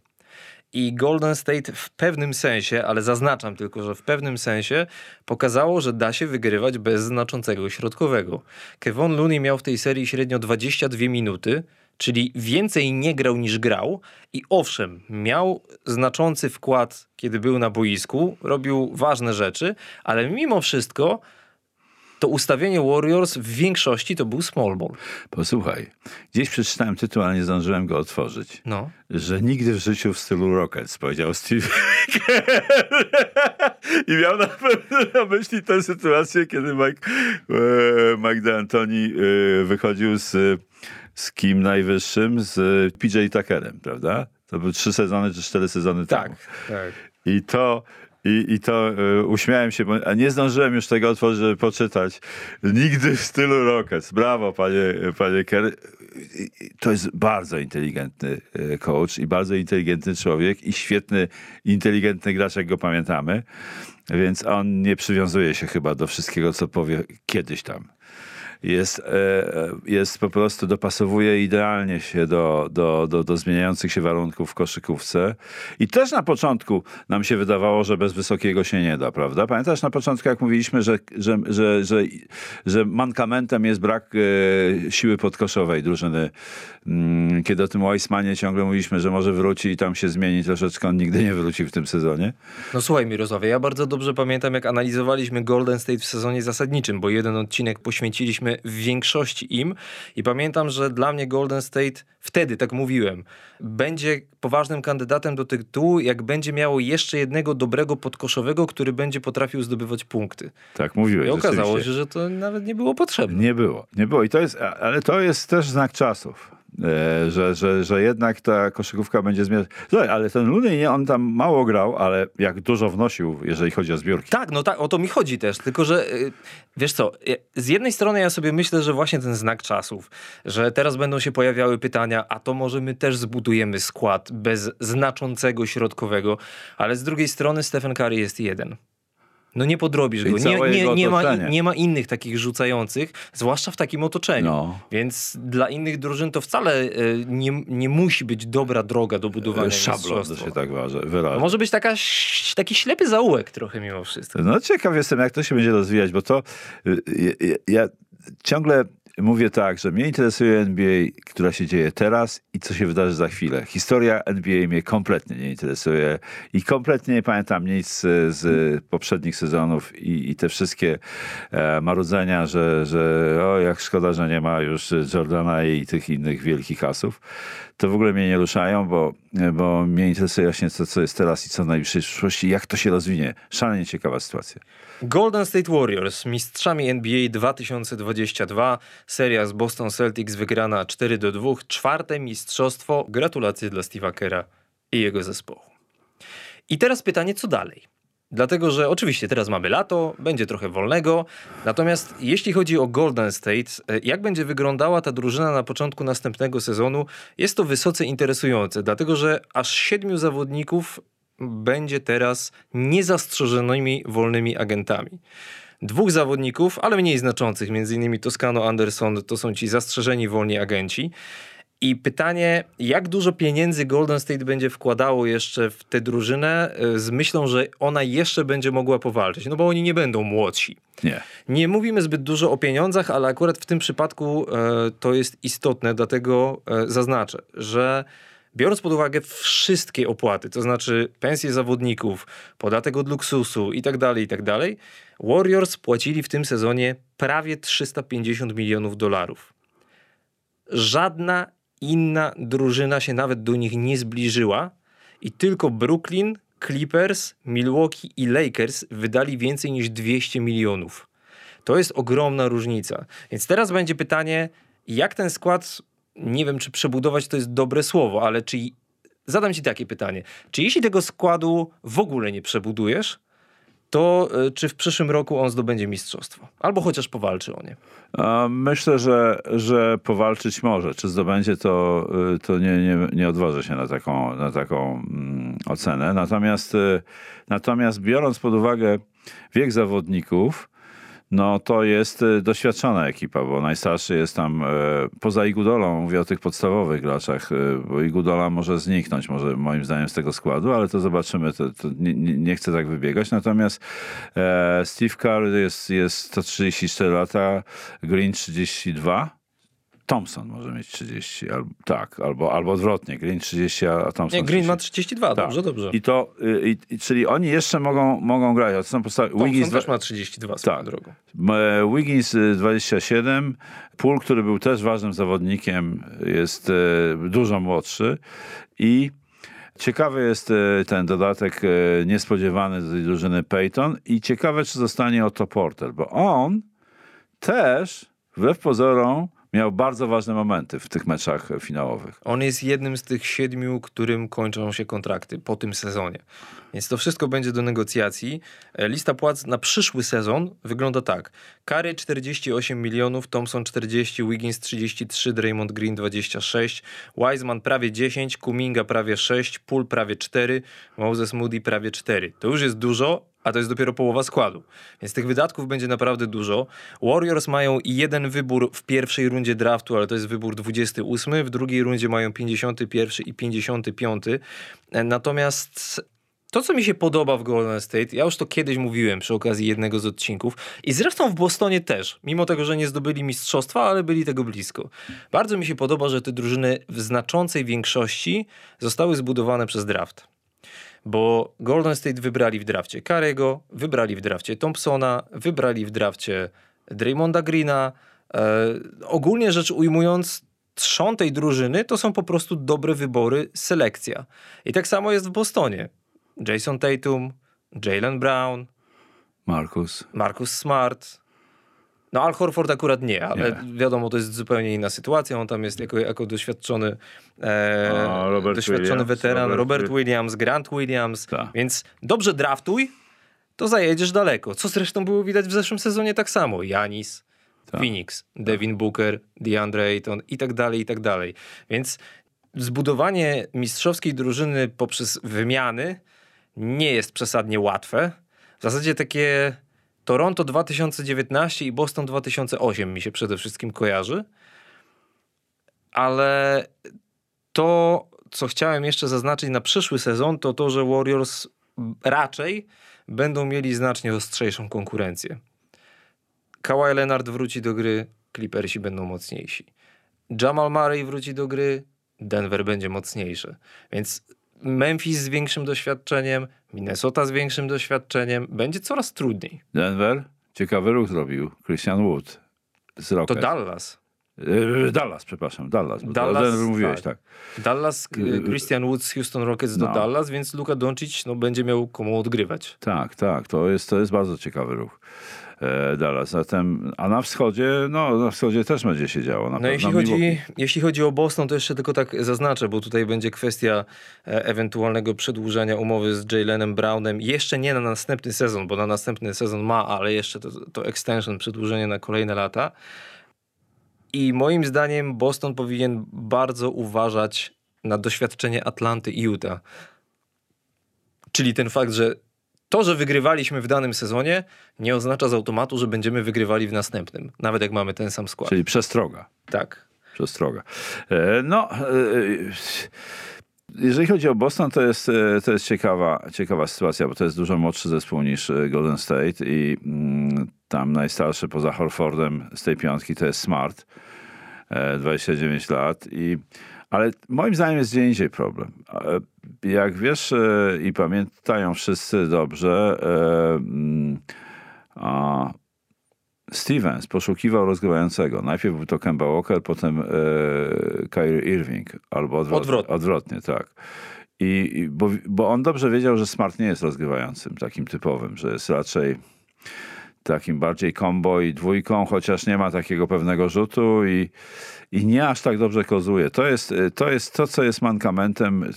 i Golden State w pewnym sensie, ale zaznaczam tylko, że w pewnym sensie pokazało, że da się wygrywać bez znaczącego środkowego. Kevon Looney miał w tej serii średnio 22 minuty, czyli więcej nie grał niż grał i owszem, miał znaczący wkład, kiedy był na boisku, robił ważne rzeczy, ale mimo wszystko to ustawienie Warriors w większości to był small ball. Posłuchaj, gdzieś przeczytałem tytuł, ale nie zdążyłem go otworzyć. No. Że nigdy w życiu w stylu Rockets, powiedział Steve. I miał na pewno na myśli tę sytuację, kiedy Mike, e, Mike D'Antoni e, wychodził z, z kim najwyższym? Z PJ Tuckerem, prawda? To były trzy sezony czy cztery sezony Tak, temu. tak. I to, i, i to e, uśmiałem się, bo, a nie zdążyłem już tego otworzyć, poczytać. Nigdy w stylu Rockets. Brawo, panie, panie Kerr. To jest bardzo inteligentny e, coach i bardzo inteligentny człowiek i świetny, inteligentny gracz, jak go pamiętamy. Więc on nie przywiązuje się chyba do wszystkiego, co powie kiedyś tam. Jest, e, jest po prostu dopasowuje idealnie się do, do, do, do zmieniających się warunków w koszykówce. I też na początku nam się wydawało, że bez wysokiego się nie da, prawda? Pamiętasz na początku, jak mówiliśmy, że, że, że, że, że mankamentem jest brak e, siły podkoszowej drużyny. Mm, Kiedy o tym Weissmanie ciągle mówiliśmy, że może wróci i tam się zmieni troszeczkę, on nigdy nie wróci w tym sezonie. No słuchaj Mirosławie, ja bardzo dobrze pamiętam jak analizowaliśmy Golden State w sezonie zasadniczym, bo jeden odcinek poświęciliśmy w większości im i pamiętam, że dla mnie Golden State wtedy, tak mówiłem, będzie poważnym kandydatem do tytułu, jak będzie miało jeszcze jednego dobrego podkoszowego, który będzie potrafił zdobywać punkty. Tak mówiłeś. I okazało się, że to nawet nie było potrzebne. Nie było, nie było. I to jest, ale to jest też znak czasów. E, Że, że, że jednak ta koszykówka będzie zmieniać. Słuchaj, ale ten Looney, nie, on tam mało grał, ale jak dużo wnosił, jeżeli chodzi o zbiórki. Tak, no tak, o to mi chodzi też, tylko że y, wiesz co, y, z jednej strony ja sobie myślę, że właśnie ten znak czasów, że teraz będą się pojawiały pytania, a to może my też zbudujemy skład bez znaczącego środkowego, ale z drugiej strony Stephen Curry jest jeden. No nie podrobisz Czyli go. Nie, nie, nie, ma, nie ma innych takich rzucających, zwłaszcza w takim otoczeniu. No. Więc dla innych drużyn to wcale y, nie, nie musi być dobra droga do budowania Szablon to się tak wyraża. Może być taka, taki ślepy zaułek trochę mimo wszystko. No ciekaw jestem, jak to się będzie rozwijać, bo to y, y, ja ciągle mówię tak, że mnie interesuje NBA, która się dzieje teraz i co się wydarzy za chwilę. Historia NBA mnie kompletnie nie interesuje i kompletnie nie pamiętam nic z, z poprzednich sezonów i, i te wszystkie e, marudzenia, że, że o, jak szkoda, że nie ma już Jordana i tych innych wielkich asów. To w ogóle mnie nie ruszają, bo, bo mnie interesuje właśnie to, co jest teraz i co w najbliższej przyszłości, jak to się rozwinie. Szalenie ciekawa sytuacja. Golden State Warriors, mistrzami NBA 2022, seria z Boston Celtics wygrana 4 do 2, czwarte mistrzostwo. Gratulacje dla Steve'a Kera i jego zespołu. I teraz pytanie, co dalej? Dlatego, że oczywiście teraz mamy lato, będzie trochę wolnego. Natomiast jeśli chodzi o Golden State, e, jak będzie wyglądała ta drużyna na początku następnego sezonu, jest to wysoce interesujące, dlatego że aż siedmiu zawodników będzie teraz niezastrzeżonymi wolnymi agentami. Dwóch zawodników, ale mniej znaczących, między innymi Toscano Anderson, to są ci zastrzeżeni wolni agenci. I pytanie, jak dużo pieniędzy Golden State będzie wkładało jeszcze w tę drużynę e, z myślą, że ona jeszcze będzie mogła powalczyć, no bo oni nie będą młodsi. Nie. Nie mówimy zbyt dużo o pieniądzach, ale akurat w tym przypadku e, to jest istotne, dlatego e, zaznaczę, że biorąc pod uwagę wszystkie opłaty, to znaczy pensje zawodników, podatek od luksusu i tak dalej, i tak dalej, Warriors płacili w tym sezonie prawie 350 milionów dolarów. Żadna inna drużyna się nawet do nich nie zbliżyła i tylko Brooklyn, Clippers, Milwaukee i Lakers wydali więcej niż 200 milionów. To jest ogromna różnica. Więc teraz będzie pytanie, jak ten skład, nie wiem czy przebudować to jest dobre słowo, ale czy zadam ci takie pytanie. Czy jeśli tego składu w ogóle nie przebudujesz, to y, czy w przyszłym roku on zdobędzie mistrzostwo? Albo chociaż powalczy o nie. Myślę, że, że powalczyć może. Czy zdobędzie, to, y, to nie, nie, nie odważę się na taką, na taką mm, ocenę. Natomiast, y, natomiast biorąc pod uwagę wiek zawodników, no to jest y, doświadczona ekipa, bo najstarszy jest tam, e, poza Igudolą, mówię o tych podstawowych graczach, e, bo Igudola może zniknąć, może moim zdaniem z tego składu, ale to zobaczymy, to, to nie, nie chcę tak wybiegać. Natomiast e, Steve Kerr jest, jest 134 lata, Green 32, Thompson może mieć 30, albo, tak, albo, albo odwrotnie, Green 30, a Thompson Nie, Green ma 30. 32, Tak. dobrze, dobrze. I to, y, i, i, czyli oni jeszcze mogą, mogą grać. To są Wiggins, też ma 32 swoją Tak. drogą. Wiggins y, 27, Poole, który był też ważnym zawodnikiem, jest e, dużo młodszy i ciekawy jest ten dodatek niespodziewany do tej drużyny Peyton i ciekawe, czy zostanie Otto Porter, bo on też, wbrew pozorom, miał bardzo ważne momenty w tych meczach finałowych. On jest jednym z tych siedmiu, którym kończą się kontrakty po tym sezonie. Więc to wszystko będzie do negocjacji. E, Lista płac na przyszły sezon wygląda tak. Kary 48 milionów, Thompson 40, Wiggins 33, Draymond Green 26, Wiseman prawie 10, Kuminga prawie 6, Poole prawie 4, Moses Moody prawie 4. To już jest dużo, a to jest dopiero połowa składu. Więc tych wydatków będzie naprawdę dużo. Warriors mają jeden wybór w pierwszej rundzie draftu, ale to jest wybór 28. W drugiej rundzie mają 51 i 55. Natomiast to, co mi się podoba w Golden State, ja już to kiedyś mówiłem przy okazji jednego z odcinków i zresztą w Bostonie też, mimo tego, że nie zdobyli mistrzostwa, ale byli tego blisko. Bardzo mi się podoba, że te drużyny w znaczącej większości zostały zbudowane przez draft. Bo Golden State wybrali w drafcie Karego, wybrali w drafcie Thompsona, wybrali w drafcie Draymonda Greena. E, ogólnie rzecz ujmując, trzon tej drużyny to są po prostu dobre wybory, selekcja. I tak samo jest w Bostonie. Jason Tatum, Jalen Brown, Markus. Marcus Smart. No Al Horford akurat nie, ale Nie. wiadomo, to jest zupełnie inna sytuacja. On tam jest jako, jako doświadczony, e, Robert doświadczony Williams, weteran, Robert Robert, Wi- Williams, Grant Williams. Tak. Więc dobrze draftuj, to zajedziesz daleko. Co zresztą było widać w zeszłym sezonie tak samo. Janis, Tak. Phoenix, Devin Booker, DeAndre Ayton i tak dalej, i tak dalej. Więc zbudowanie mistrzowskiej drużyny poprzez wymiany nie jest przesadnie łatwe. W zasadzie takie Toronto 2019 i Boston 2008 mi się przede wszystkim kojarzy. Ale to, co chciałem jeszcze zaznaczyć na przyszły sezon, to to, że Warriors raczej będą mieli znacznie ostrzejszą konkurencję. Kawhi Leonard wróci do gry, Clippersi będą mocniejsi. Jamal Murray wróci do gry, Denver będzie mocniejszy. Więc Memphis z większym doświadczeniem, Minnesota z większym doświadczeniem, będzie coraz trudniej. Denver, ciekawy ruch zrobił. Christian Wood z To Rockets. Dallas. Yy, Dallas, przepraszam, Dallas. Dallas, Denver mówiłeś, tak. Dallas, k- Yy, Christian Woods z Houston Rockets do no. Dallas, więc Luka Doncic no, będzie miał komu odgrywać. Tak, tak, to jest, to jest bardzo ciekawy ruch. E, Dallas. Zatem, a na wschodzie, no na wschodzie też będzie się działo. Na No jeśli chodzi, Milwaukee. jeśli chodzi o Boston, to jeszcze tylko tak zaznaczę, bo tutaj będzie kwestia e, ewentualnego przedłużenia umowy z Jalenem Brownem. Jeszcze nie na następny sezon, bo na następny sezon ma, ale jeszcze to, to extension, przedłużenie na kolejne lata. I moim zdaniem Boston powinien bardzo uważać na doświadczenie Atlanty i Utah. Czyli ten fakt, że to, że wygrywaliśmy w danym sezonie, nie oznacza z automatu, że będziemy wygrywali w następnym, nawet jak mamy ten sam skład. Czyli przestroga. Tak. Przestroga. E, No, e, jeżeli chodzi o Boston, to jest, e, to jest ciekawa, ciekawa sytuacja, bo to jest dużo młodszy zespół niż Golden State i mm, tam najstarszy poza Horfordem z tej piątki to jest Smart, e, 29 lat. I, ale moim zdaniem jest gdzie indziej problem. Jak wiesz e, i pamiętają wszyscy dobrze, e, mm, Stevens poszukiwał rozgrywającego. Najpierw był to Kemba Walker, potem e, Kyrie Irving, albo odwrotnie. Odwrotnie. odwrotnie tak. I bo, bo on dobrze wiedział, że Smart nie jest rozgrywającym, takim typowym, że jest raczej takim bardziej combo i dwójką, chociaż nie ma takiego pewnego rzutu i, i nie aż tak dobrze kozuje. To jest, e, to jest to, co jest mankamentem e,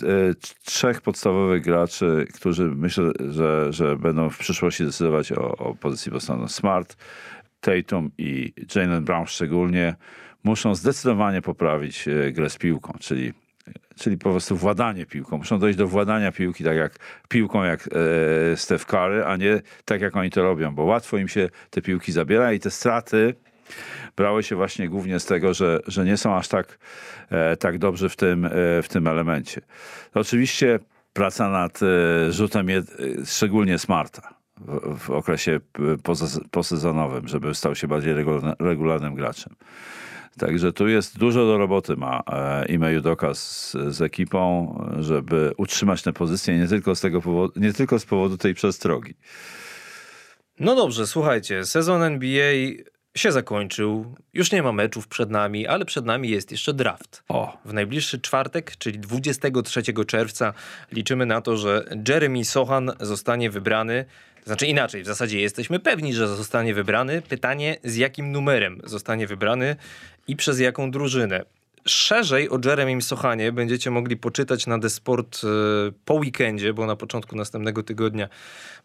trzech podstawowych graczy, którzy myślę, że, że będą w przyszłości decydować o, o pozycji Bostonu. Smart, Tatum i Jalen Brown szczególnie muszą zdecydowanie poprawić e, grę z piłką, czyli, czyli po prostu władanie piłką. Muszą dojść do władania piłki tak jak piłką jak e, Steph Curry, a nie tak jak oni to robią, bo łatwo im się te piłki zabiera i te straty brały się właśnie głównie z tego, że, że nie są aż tak, e, tak dobrzy w tym, e, w tym elemencie. Oczywiście praca nad e, rzutem, e, szczególnie Smarta w, w okresie poza- posezonowym, żeby stał się bardziej regularny- regularnym graczem. Także tu jest dużo do roboty ma Ime Judoka z, z ekipą, żeby utrzymać tę pozycję nie tylko z tego powodu, nie tylko z powodu tej przestrogi. No dobrze, słuchajcie, sezon NBA się zakończył. Już nie ma meczów przed nami, ale przed nami jest jeszcze draft. O, W najbliższy czwartek, czyli 23 czerwca, liczymy na to, że Jeremy Sohan zostanie wybrany. Znaczy inaczej, w zasadzie jesteśmy pewni, że zostanie wybrany. Pytanie, z jakim numerem zostanie wybrany i przez jaką drużynę. Szerzej o Jeremim Sochanie będziecie mogli poczytać na The Sport e, po weekendzie, bo na początku następnego tygodnia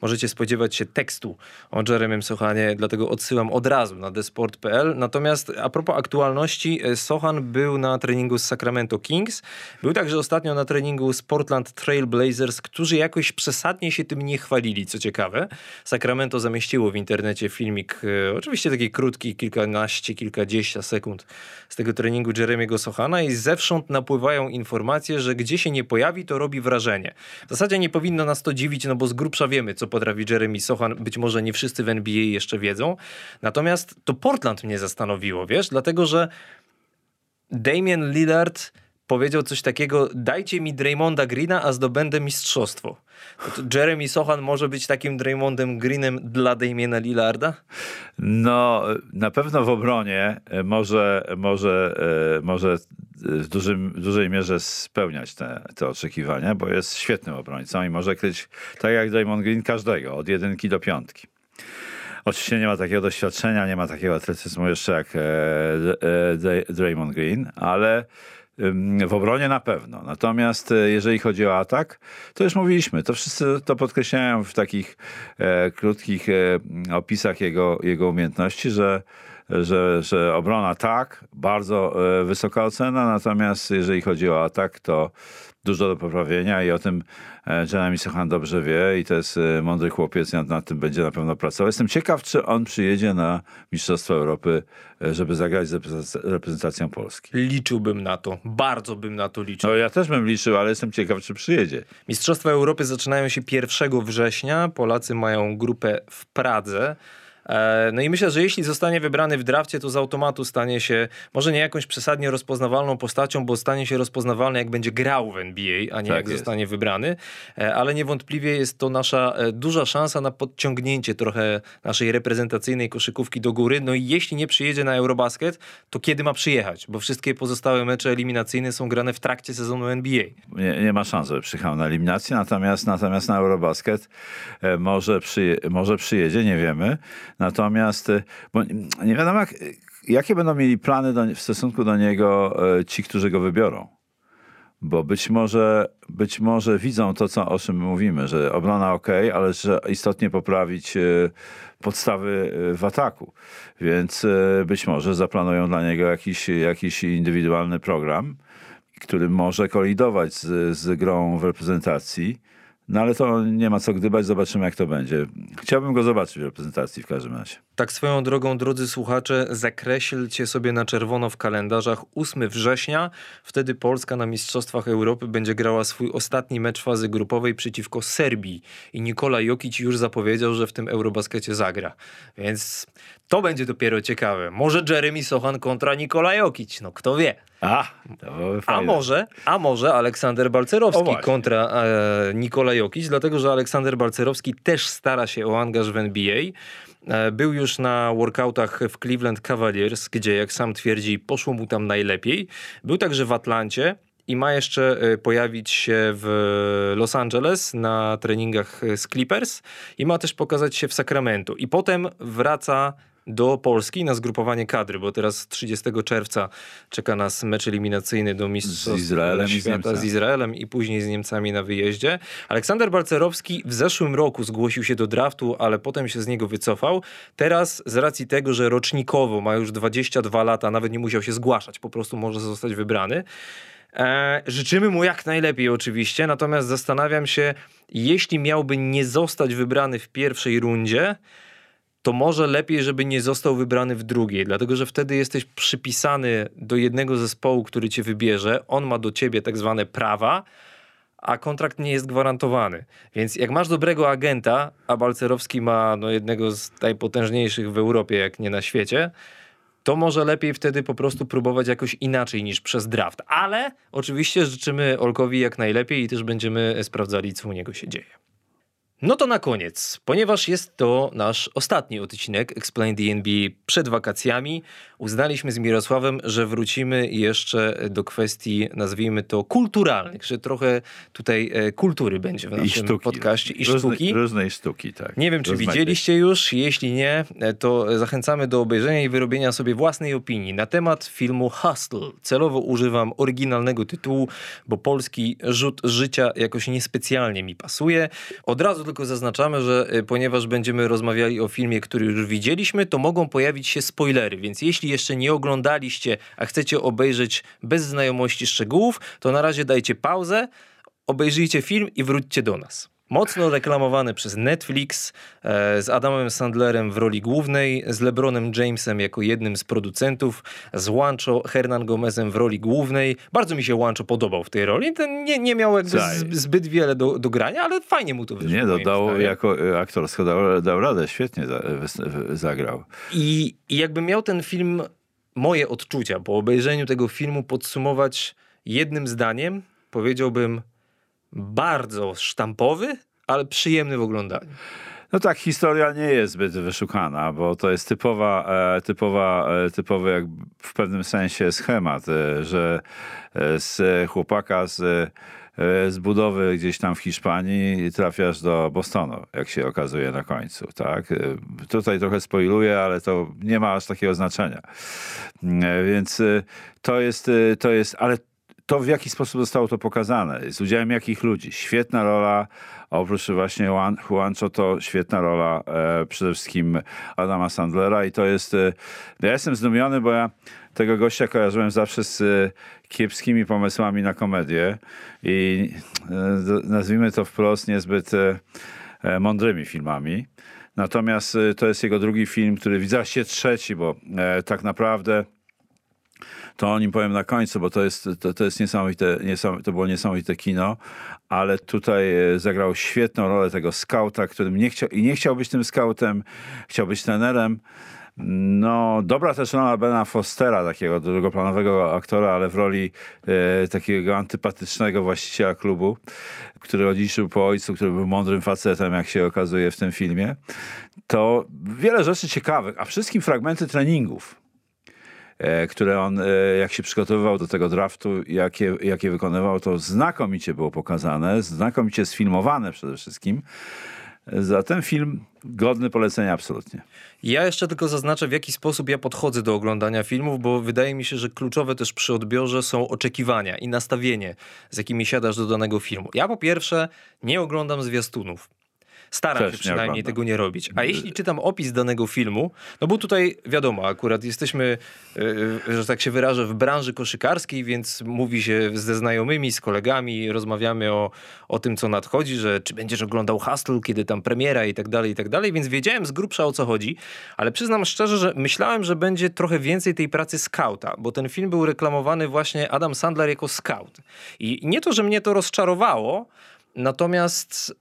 możecie spodziewać się tekstu o Jeremim Sochanie, dlatego odsyłam od razu na thesport.pl. Natomiast a propos aktualności, e, Sochan był na treningu z Sacramento Kings, był także ostatnio na treningu z Portland Trail Blazers, którzy jakoś przesadnie się tym nie chwalili, co ciekawe. Sacramento zamieściło w internecie filmik, e, oczywiście taki krótki, kilkanaście, kilkadziesiąt sekund z tego treningu Jeremiego Sochana i zewsząd napływają informacje, że gdzie się nie pojawi, to robi wrażenie. W zasadzie nie powinno nas to dziwić, no bo z grubsza wiemy, co potrafi Jeremy Sochan. Być może nie wszyscy w NBA jeszcze wiedzą. Natomiast to Portland mnie zastanowiło, wiesz, dlatego że Damian Lillard powiedział coś takiego, dajcie mi Draymonda Greena, a zdobędę mistrzostwo. Jeremy Sochan może być takim Draymondem Greenem dla Damiana Lillarda? No, na pewno w obronie może, może, e, może w dużym, dużej mierze spełniać te, te oczekiwania, bo jest świetnym obrońcą i może kryć, tak jak Draymond Green, każdego, od jedynki do piątki. Oczywiście nie ma takiego doświadczenia, nie ma takiego atletyzmu jeszcze jak e, e, Draymond Green, ale w obronie na pewno. Natomiast e, jeżeli chodzi o atak, to już mówiliśmy, to wszyscy to podkreślają w takich e, krótkich e, opisach jego, jego umiejętności, że, że, że obrona tak, bardzo e, wysoka ocena, natomiast jeżeli chodzi o atak, to dużo do poprawienia i o tym e, Jeremy Sochan dobrze wie i to jest e, mądry chłopiec i nad tym będzie na pewno pracował. Jestem ciekaw, czy on przyjedzie na Mistrzostwo Europy, żeby zagrać z reprezentacją Polski. Liczyłbym na to. Bardzo bym na to liczył. No ja też bym liczył, ale jestem ciekaw, czy przyjedzie. Mistrzostwa Europy zaczynają się 1 września. Polacy mają grupę w Pradze. E, no i myślę, że jeśli zostanie wybrany w drafcie, to z automatu stanie się może nie jakąś przesadnie rozpoznawalną postacią, bo stanie się rozpoznawalny, jak będzie grał w NBA, a nie tak jak jest. zostanie wybrany. E, ale niewątpliwie jest to nasza e, duża szansa na podciągnięcie trochę naszej reprezentacyjnej koszykówki do góry. No i jeśli nie przyjedzie na Eurobasket, to kiedy ma przyjechać? Bo wszystkie pozostałe mecze eliminacyjne są grane w trakcie sezonu NBA. Nie, nie ma szans, żeby przyjechał na eliminację, natomiast, natomiast na Eurobasket może, może przyjedzie, nie wiemy. Natomiast y, bo nie wiadomo, jak, jakie będą mieli plany do, w stosunku do niego y, ci, którzy go wybiorą. Bo być może, być może widzą to, co, o czym mówimy, że obrona ok, ale że istotnie poprawić y, podstawy w ataku. Więc być może zaplanują dla niego jakiś, jakiś indywidualny program, który może kolidować z, z grą w reprezentacji no ale to nie ma co gdybać, zobaczymy jak to będzie. Chciałbym go zobaczyć w reprezentacji w każdym razie. Tak swoją drogą, drodzy słuchacze, zakreślcie sobie na czerwono w kalendarzach 8 września. Wtedy Polska na Mistrzostwach Europy będzie grała swój ostatni mecz fazy grupowej przeciwko Serbii. I Nikola Jokic już zapowiedział, że w tym Eurobaskecie zagra. Więc to będzie dopiero ciekawe. Może Jeremy Sochan kontra Nikola Jokic, no kto wie. A, a może, a może Aleksander Balcerowski kontra e, Nikola Jokic, dlatego że Aleksander Balcerowski też stara się o angaż w NBA. E, był już na workoutach w Cleveland Cavaliers, gdzie jak sam twierdzi, poszło mu tam najlepiej. Był także w Atlancie i ma jeszcze e, pojawić się w Los Angeles na treningach z Clippers i ma też pokazać się w Sacramento. I potem wraca do Polski na zgrupowanie kadry, bo teraz 30 czerwca czeka nas mecz eliminacyjny do Mistrzostw z Izraelem Świata i z Izraelem i później z Niemcami na wyjeździe. Aleksander Balcerowski w zeszłym roku zgłosił się do draftu, ale potem się z niego wycofał. Teraz z racji tego, że rocznikowo ma już 22 lata, nawet nie musiał się zgłaszać, po prostu może zostać wybrany. E, życzymy mu jak najlepiej oczywiście, natomiast zastanawiam się, jeśli miałby nie zostać wybrany w pierwszej rundzie, to może lepiej, żeby nie został wybrany w drugiej, dlatego że wtedy jesteś przypisany do jednego zespołu, który cię wybierze. On ma do ciebie tak zwane prawa, a kontrakt nie jest gwarantowany. Więc jak masz dobrego agenta, a Balcerowski ma no, jednego z najpotężniejszych w Europie, jak nie na świecie, to może lepiej wtedy po prostu próbować jakoś inaczej niż przez draft. Ale oczywiście życzymy Olkowi jak najlepiej i też będziemy sprawdzali, co u niego się dzieje. No to na koniec, ponieważ jest to nasz ostatni odcinek Explain the NBA przed wakacjami, uznaliśmy z Mirosławem, że wrócimy jeszcze do kwestii, nazwijmy to kulturalnych, że trochę tutaj e, kultury będzie w I naszym sztuki. podcaście i Różnej- sztuki. Różnej sztuki, tak. Nie wiem, czy Rozmaitej. widzieliście już. Jeśli nie, to zachęcamy do obejrzenia i wyrobienia sobie własnej opinii na temat filmu Hustle. Celowo używam oryginalnego tytułu, bo polski rzut życia jakoś niespecjalnie mi pasuje. Od razu tylko zaznaczamy, że y, ponieważ będziemy rozmawiali o filmie, który już widzieliśmy, to mogą pojawić się spoilery, więc jeśli jeszcze nie oglądaliście, a chcecie obejrzeć bez znajomości szczegółów, to na razie dajcie pauzę, obejrzyjcie film i wróćcie do nas. Mocno reklamowany przez Netflix, e, z Adamem Sandlerem w roli głównej, z LeBronem Jamesem jako jednym z producentów, z Juancho Hernan Gomezem w roli głównej. Bardzo mi się Juancho podobał w tej roli. Ten nie, nie miał jakby zbyt wiele do, do grania, ale fajnie mu to wyszło. Nie, dodał zdaniem. jako y, aktorsko dał, dał radę, świetnie w- zagrał. I, I jakby miał ten film, moje odczucia po obejrzeniu tego filmu podsumować jednym zdaniem, powiedziałbym bardzo sztampowy, ale przyjemny w oglądaniu. No tak, historia nie jest zbyt wyszukana, bo to jest typowa, e, typowa, e, typowy jak w pewnym sensie schemat, e, że z chłopaka z, z budowy gdzieś tam w Hiszpanii trafiasz do Bostonu, jak się okazuje na końcu, tak? Tutaj trochę spoiluję, ale to nie ma aż takiego znaczenia. Więc to jest, to jest, ale to w jaki sposób zostało to pokazane, z udziałem jakich ludzi. Świetna rola, oprócz właśnie Juan, Juancho to świetna rola e, przede wszystkim Adama Sandlera i to jest, e, ja jestem zdumiony, bo ja tego gościa kojarzyłem zawsze z e, kiepskimi pomysłami na komedię i e, nazwijmy to wprost niezbyt e, mądrymi filmami. Natomiast to jest jego drugi film, który widzę się trzeci, bo tak naprawdę to o nim powiem na końcu, bo to jest, to, to jest niesamowite, niesam, to było niesamowite kino, ale tutaj e, zagrał świetną rolę tego skauta, którym nie chciał, i nie chciał być tym skautem, chciał być trenerem. No, dobra też rola Bena Fostera, takiego drugoplanowego aktora, ale w roli e, takiego antypatycznego właściciela klubu, który odziedziczył po ojcu, który był mądrym facetem, jak się okazuje w tym filmie. To wiele rzeczy ciekawych, a wszystkim fragmenty treningów które on, e, jak się przygotowywał do tego draftu, jakie, jakie wykonywał, to znakomicie było pokazane, znakomicie sfilmowane przede wszystkim. Zatem film godny polecenia absolutnie. Ja jeszcze tylko zaznaczę, w jaki sposób ja podchodzę do oglądania filmów, bo wydaje mi się, że kluczowe też przy odbiorze są oczekiwania i nastawienie, z jakimi siadasz do danego filmu. Ja po pierwsze nie oglądam zwiastunów. Staram Też się nie przynajmniej tego nie robić. A jeśli czytam opis danego filmu, no bo tutaj wiadomo, akurat jesteśmy, yy, że tak się wyrażę, w branży koszykarskiej, więc mówi się ze znajomymi, z kolegami, rozmawiamy o, o tym, co nadchodzi, że czy będziesz oglądał Hustle, kiedy tam premiera i tak dalej, i tak dalej, więc wiedziałem z grubsza o co chodzi, ale przyznam szczerze, że myślałem, że będzie trochę więcej tej pracy skauta, bo ten film był reklamowany właśnie Adam Sandler jako scout. I nie to, że mnie to rozczarowało, natomiast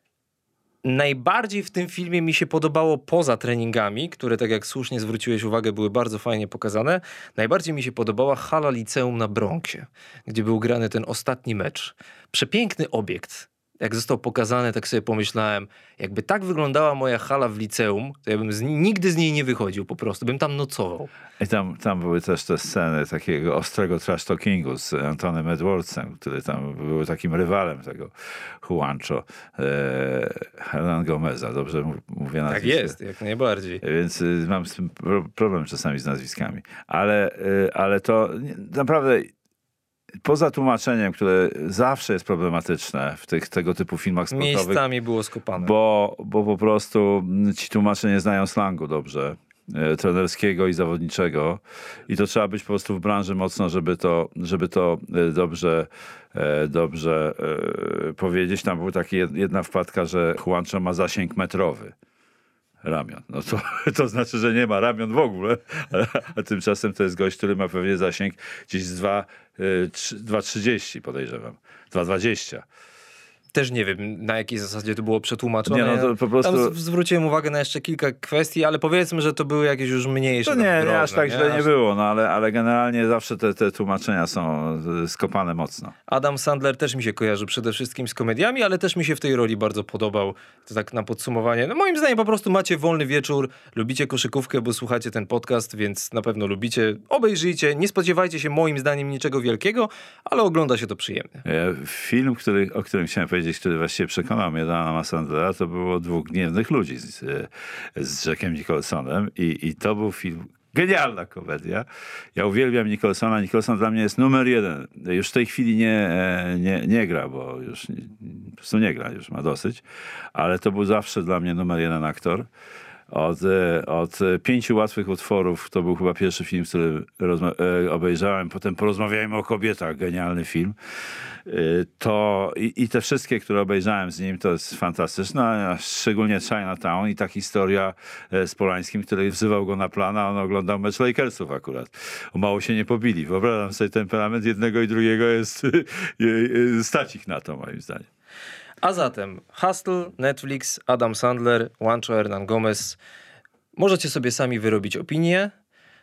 Najbardziej w tym filmie mi się podobało poza treningami, które, tak jak słusznie zwróciłeś uwagę, były bardzo fajnie pokazane. Najbardziej mi się podobała hala liceum na Bronxie, gdzie był grany ten ostatni mecz. Przepiękny obiekt. Jak został pokazany, tak sobie pomyślałem, jakby tak wyglądała moja hala w liceum, to ja bym z, nigdy z niej nie wychodził po prostu, bym tam nocował. I tam, tam były też te sceny takiego ostrego trash talkingu z Antonem Edwardsem, który tam był takim rywalem tego Juancho, e, Hernan Gomeza, dobrze mówię Tak nazwisko? jest, jak najbardziej. Więc y, mam z tym pro- problem czasami z nazwiskami. Ale, y, ale to naprawdę poza tłumaczeniem, które zawsze jest problematyczne w tych tego typu filmach sportowych, Miejscami było skopane. bo, bo po prostu mm, ci tłumacze nie znają slangu dobrze e, trenerskiego i zawodniczego i to trzeba być po prostu w branży mocno, żeby to, żeby to e, dobrze, e, dobrze powiedzieć. Tam była taka jed- jedna wpadka, że Juancho ma zasięg metrowy ramion. No to, to znaczy, że nie ma ramion w ogóle, a, a tymczasem to jest gość, który ma pewnie zasięg gdzieś z 2, e, 2,30 podejrzewam, 2,20. Też nie wiem, na jakiej zasadzie to było przetłumaczone. Nie, no to po prostu- Tam zwróciłem uwagę na jeszcze kilka kwestii, ale powiedzmy, że to były jakieś już mniejsze. To nie, nie drobne, aż tak źle nie było, no ale, ale generalnie zawsze te, te tłumaczenia są skopane mocno. Adam Sandler też mi się kojarzy przede wszystkim z komediami, ale też mi się w tej roli bardzo podobał. To tak na podsumowanie. No moim zdaniem po prostu macie wolny wieczór, lubicie koszykówkę, bo słuchacie ten podcast, więc na pewno lubicie. Obejrzyjcie, nie spodziewajcie się moim zdaniem niczego wielkiego, ale ogląda się to przyjemnie. E, Film, który, o którym chciałem powiedzieć, który właściwie przekonał mnie do Adama Sandlera, to było Dwóch Gniewnych Ludzi z, z Jackiem Nicholsonem i, i to był film, genialna komedia. Ja uwielbiam Nicholsona. Nicholson dla mnie jest numer jeden. Już w tej chwili nie, nie, nie gra, bo już po prostu nie gra, już ma dosyć, ale to był zawsze dla mnie numer jeden aktor. Od, od pięciu łatwych utworów to był chyba pierwszy film, który e, obejrzałem. Potem porozmawiajmy o kobietach, genialny film. E, To i, i te wszystkie, które obejrzałem z nim, to jest fantastyczne. Szczególnie Chinatown i ta historia e, z Polańskim, który wzywał go na plan, a on oglądał mecz Lakersów akurat. Mało się nie pobili. Wyobrażam sobie temperament jednego i drugiego jest stać ich na to moim zdaniem. A zatem Hustle, Netflix, Adam Sandler, Juancho Hernan Gomez. Możecie sobie sami wyrobić opinię.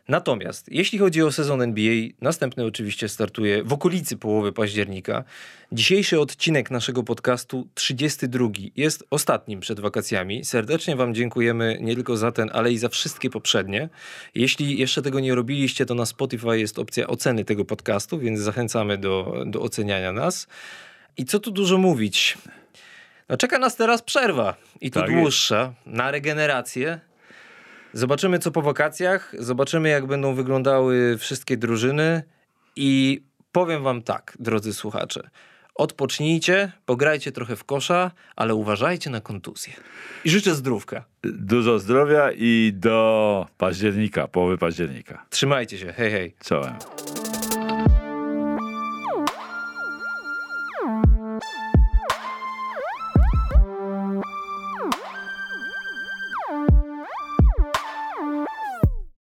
Natomiast jeśli chodzi o sezon NBA, następny oczywiście startuje w okolicy połowy października. Dzisiejszy odcinek naszego podcastu, 32, jest ostatnim przed wakacjami. Serdecznie Wam dziękujemy nie tylko za ten, ale i za wszystkie poprzednie. Jeśli jeszcze tego nie robiliście, to na Spotify jest opcja oceny tego podcastu, więc zachęcamy do, do oceniania nas. I co tu dużo mówić? No czeka nas teraz przerwa i to Tak jest. dłuższa na regenerację. Zobaczymy co po wakacjach, zobaczymy jak będą wyglądały wszystkie drużyny i powiem wam tak, drodzy słuchacze. Odpocznijcie, pograjcie trochę w kosza, ale uważajcie na kontuzję. I życzę zdrówka. Dużo zdrowia i do października, połowy października. Trzymajcie się, hej hej. Czołem.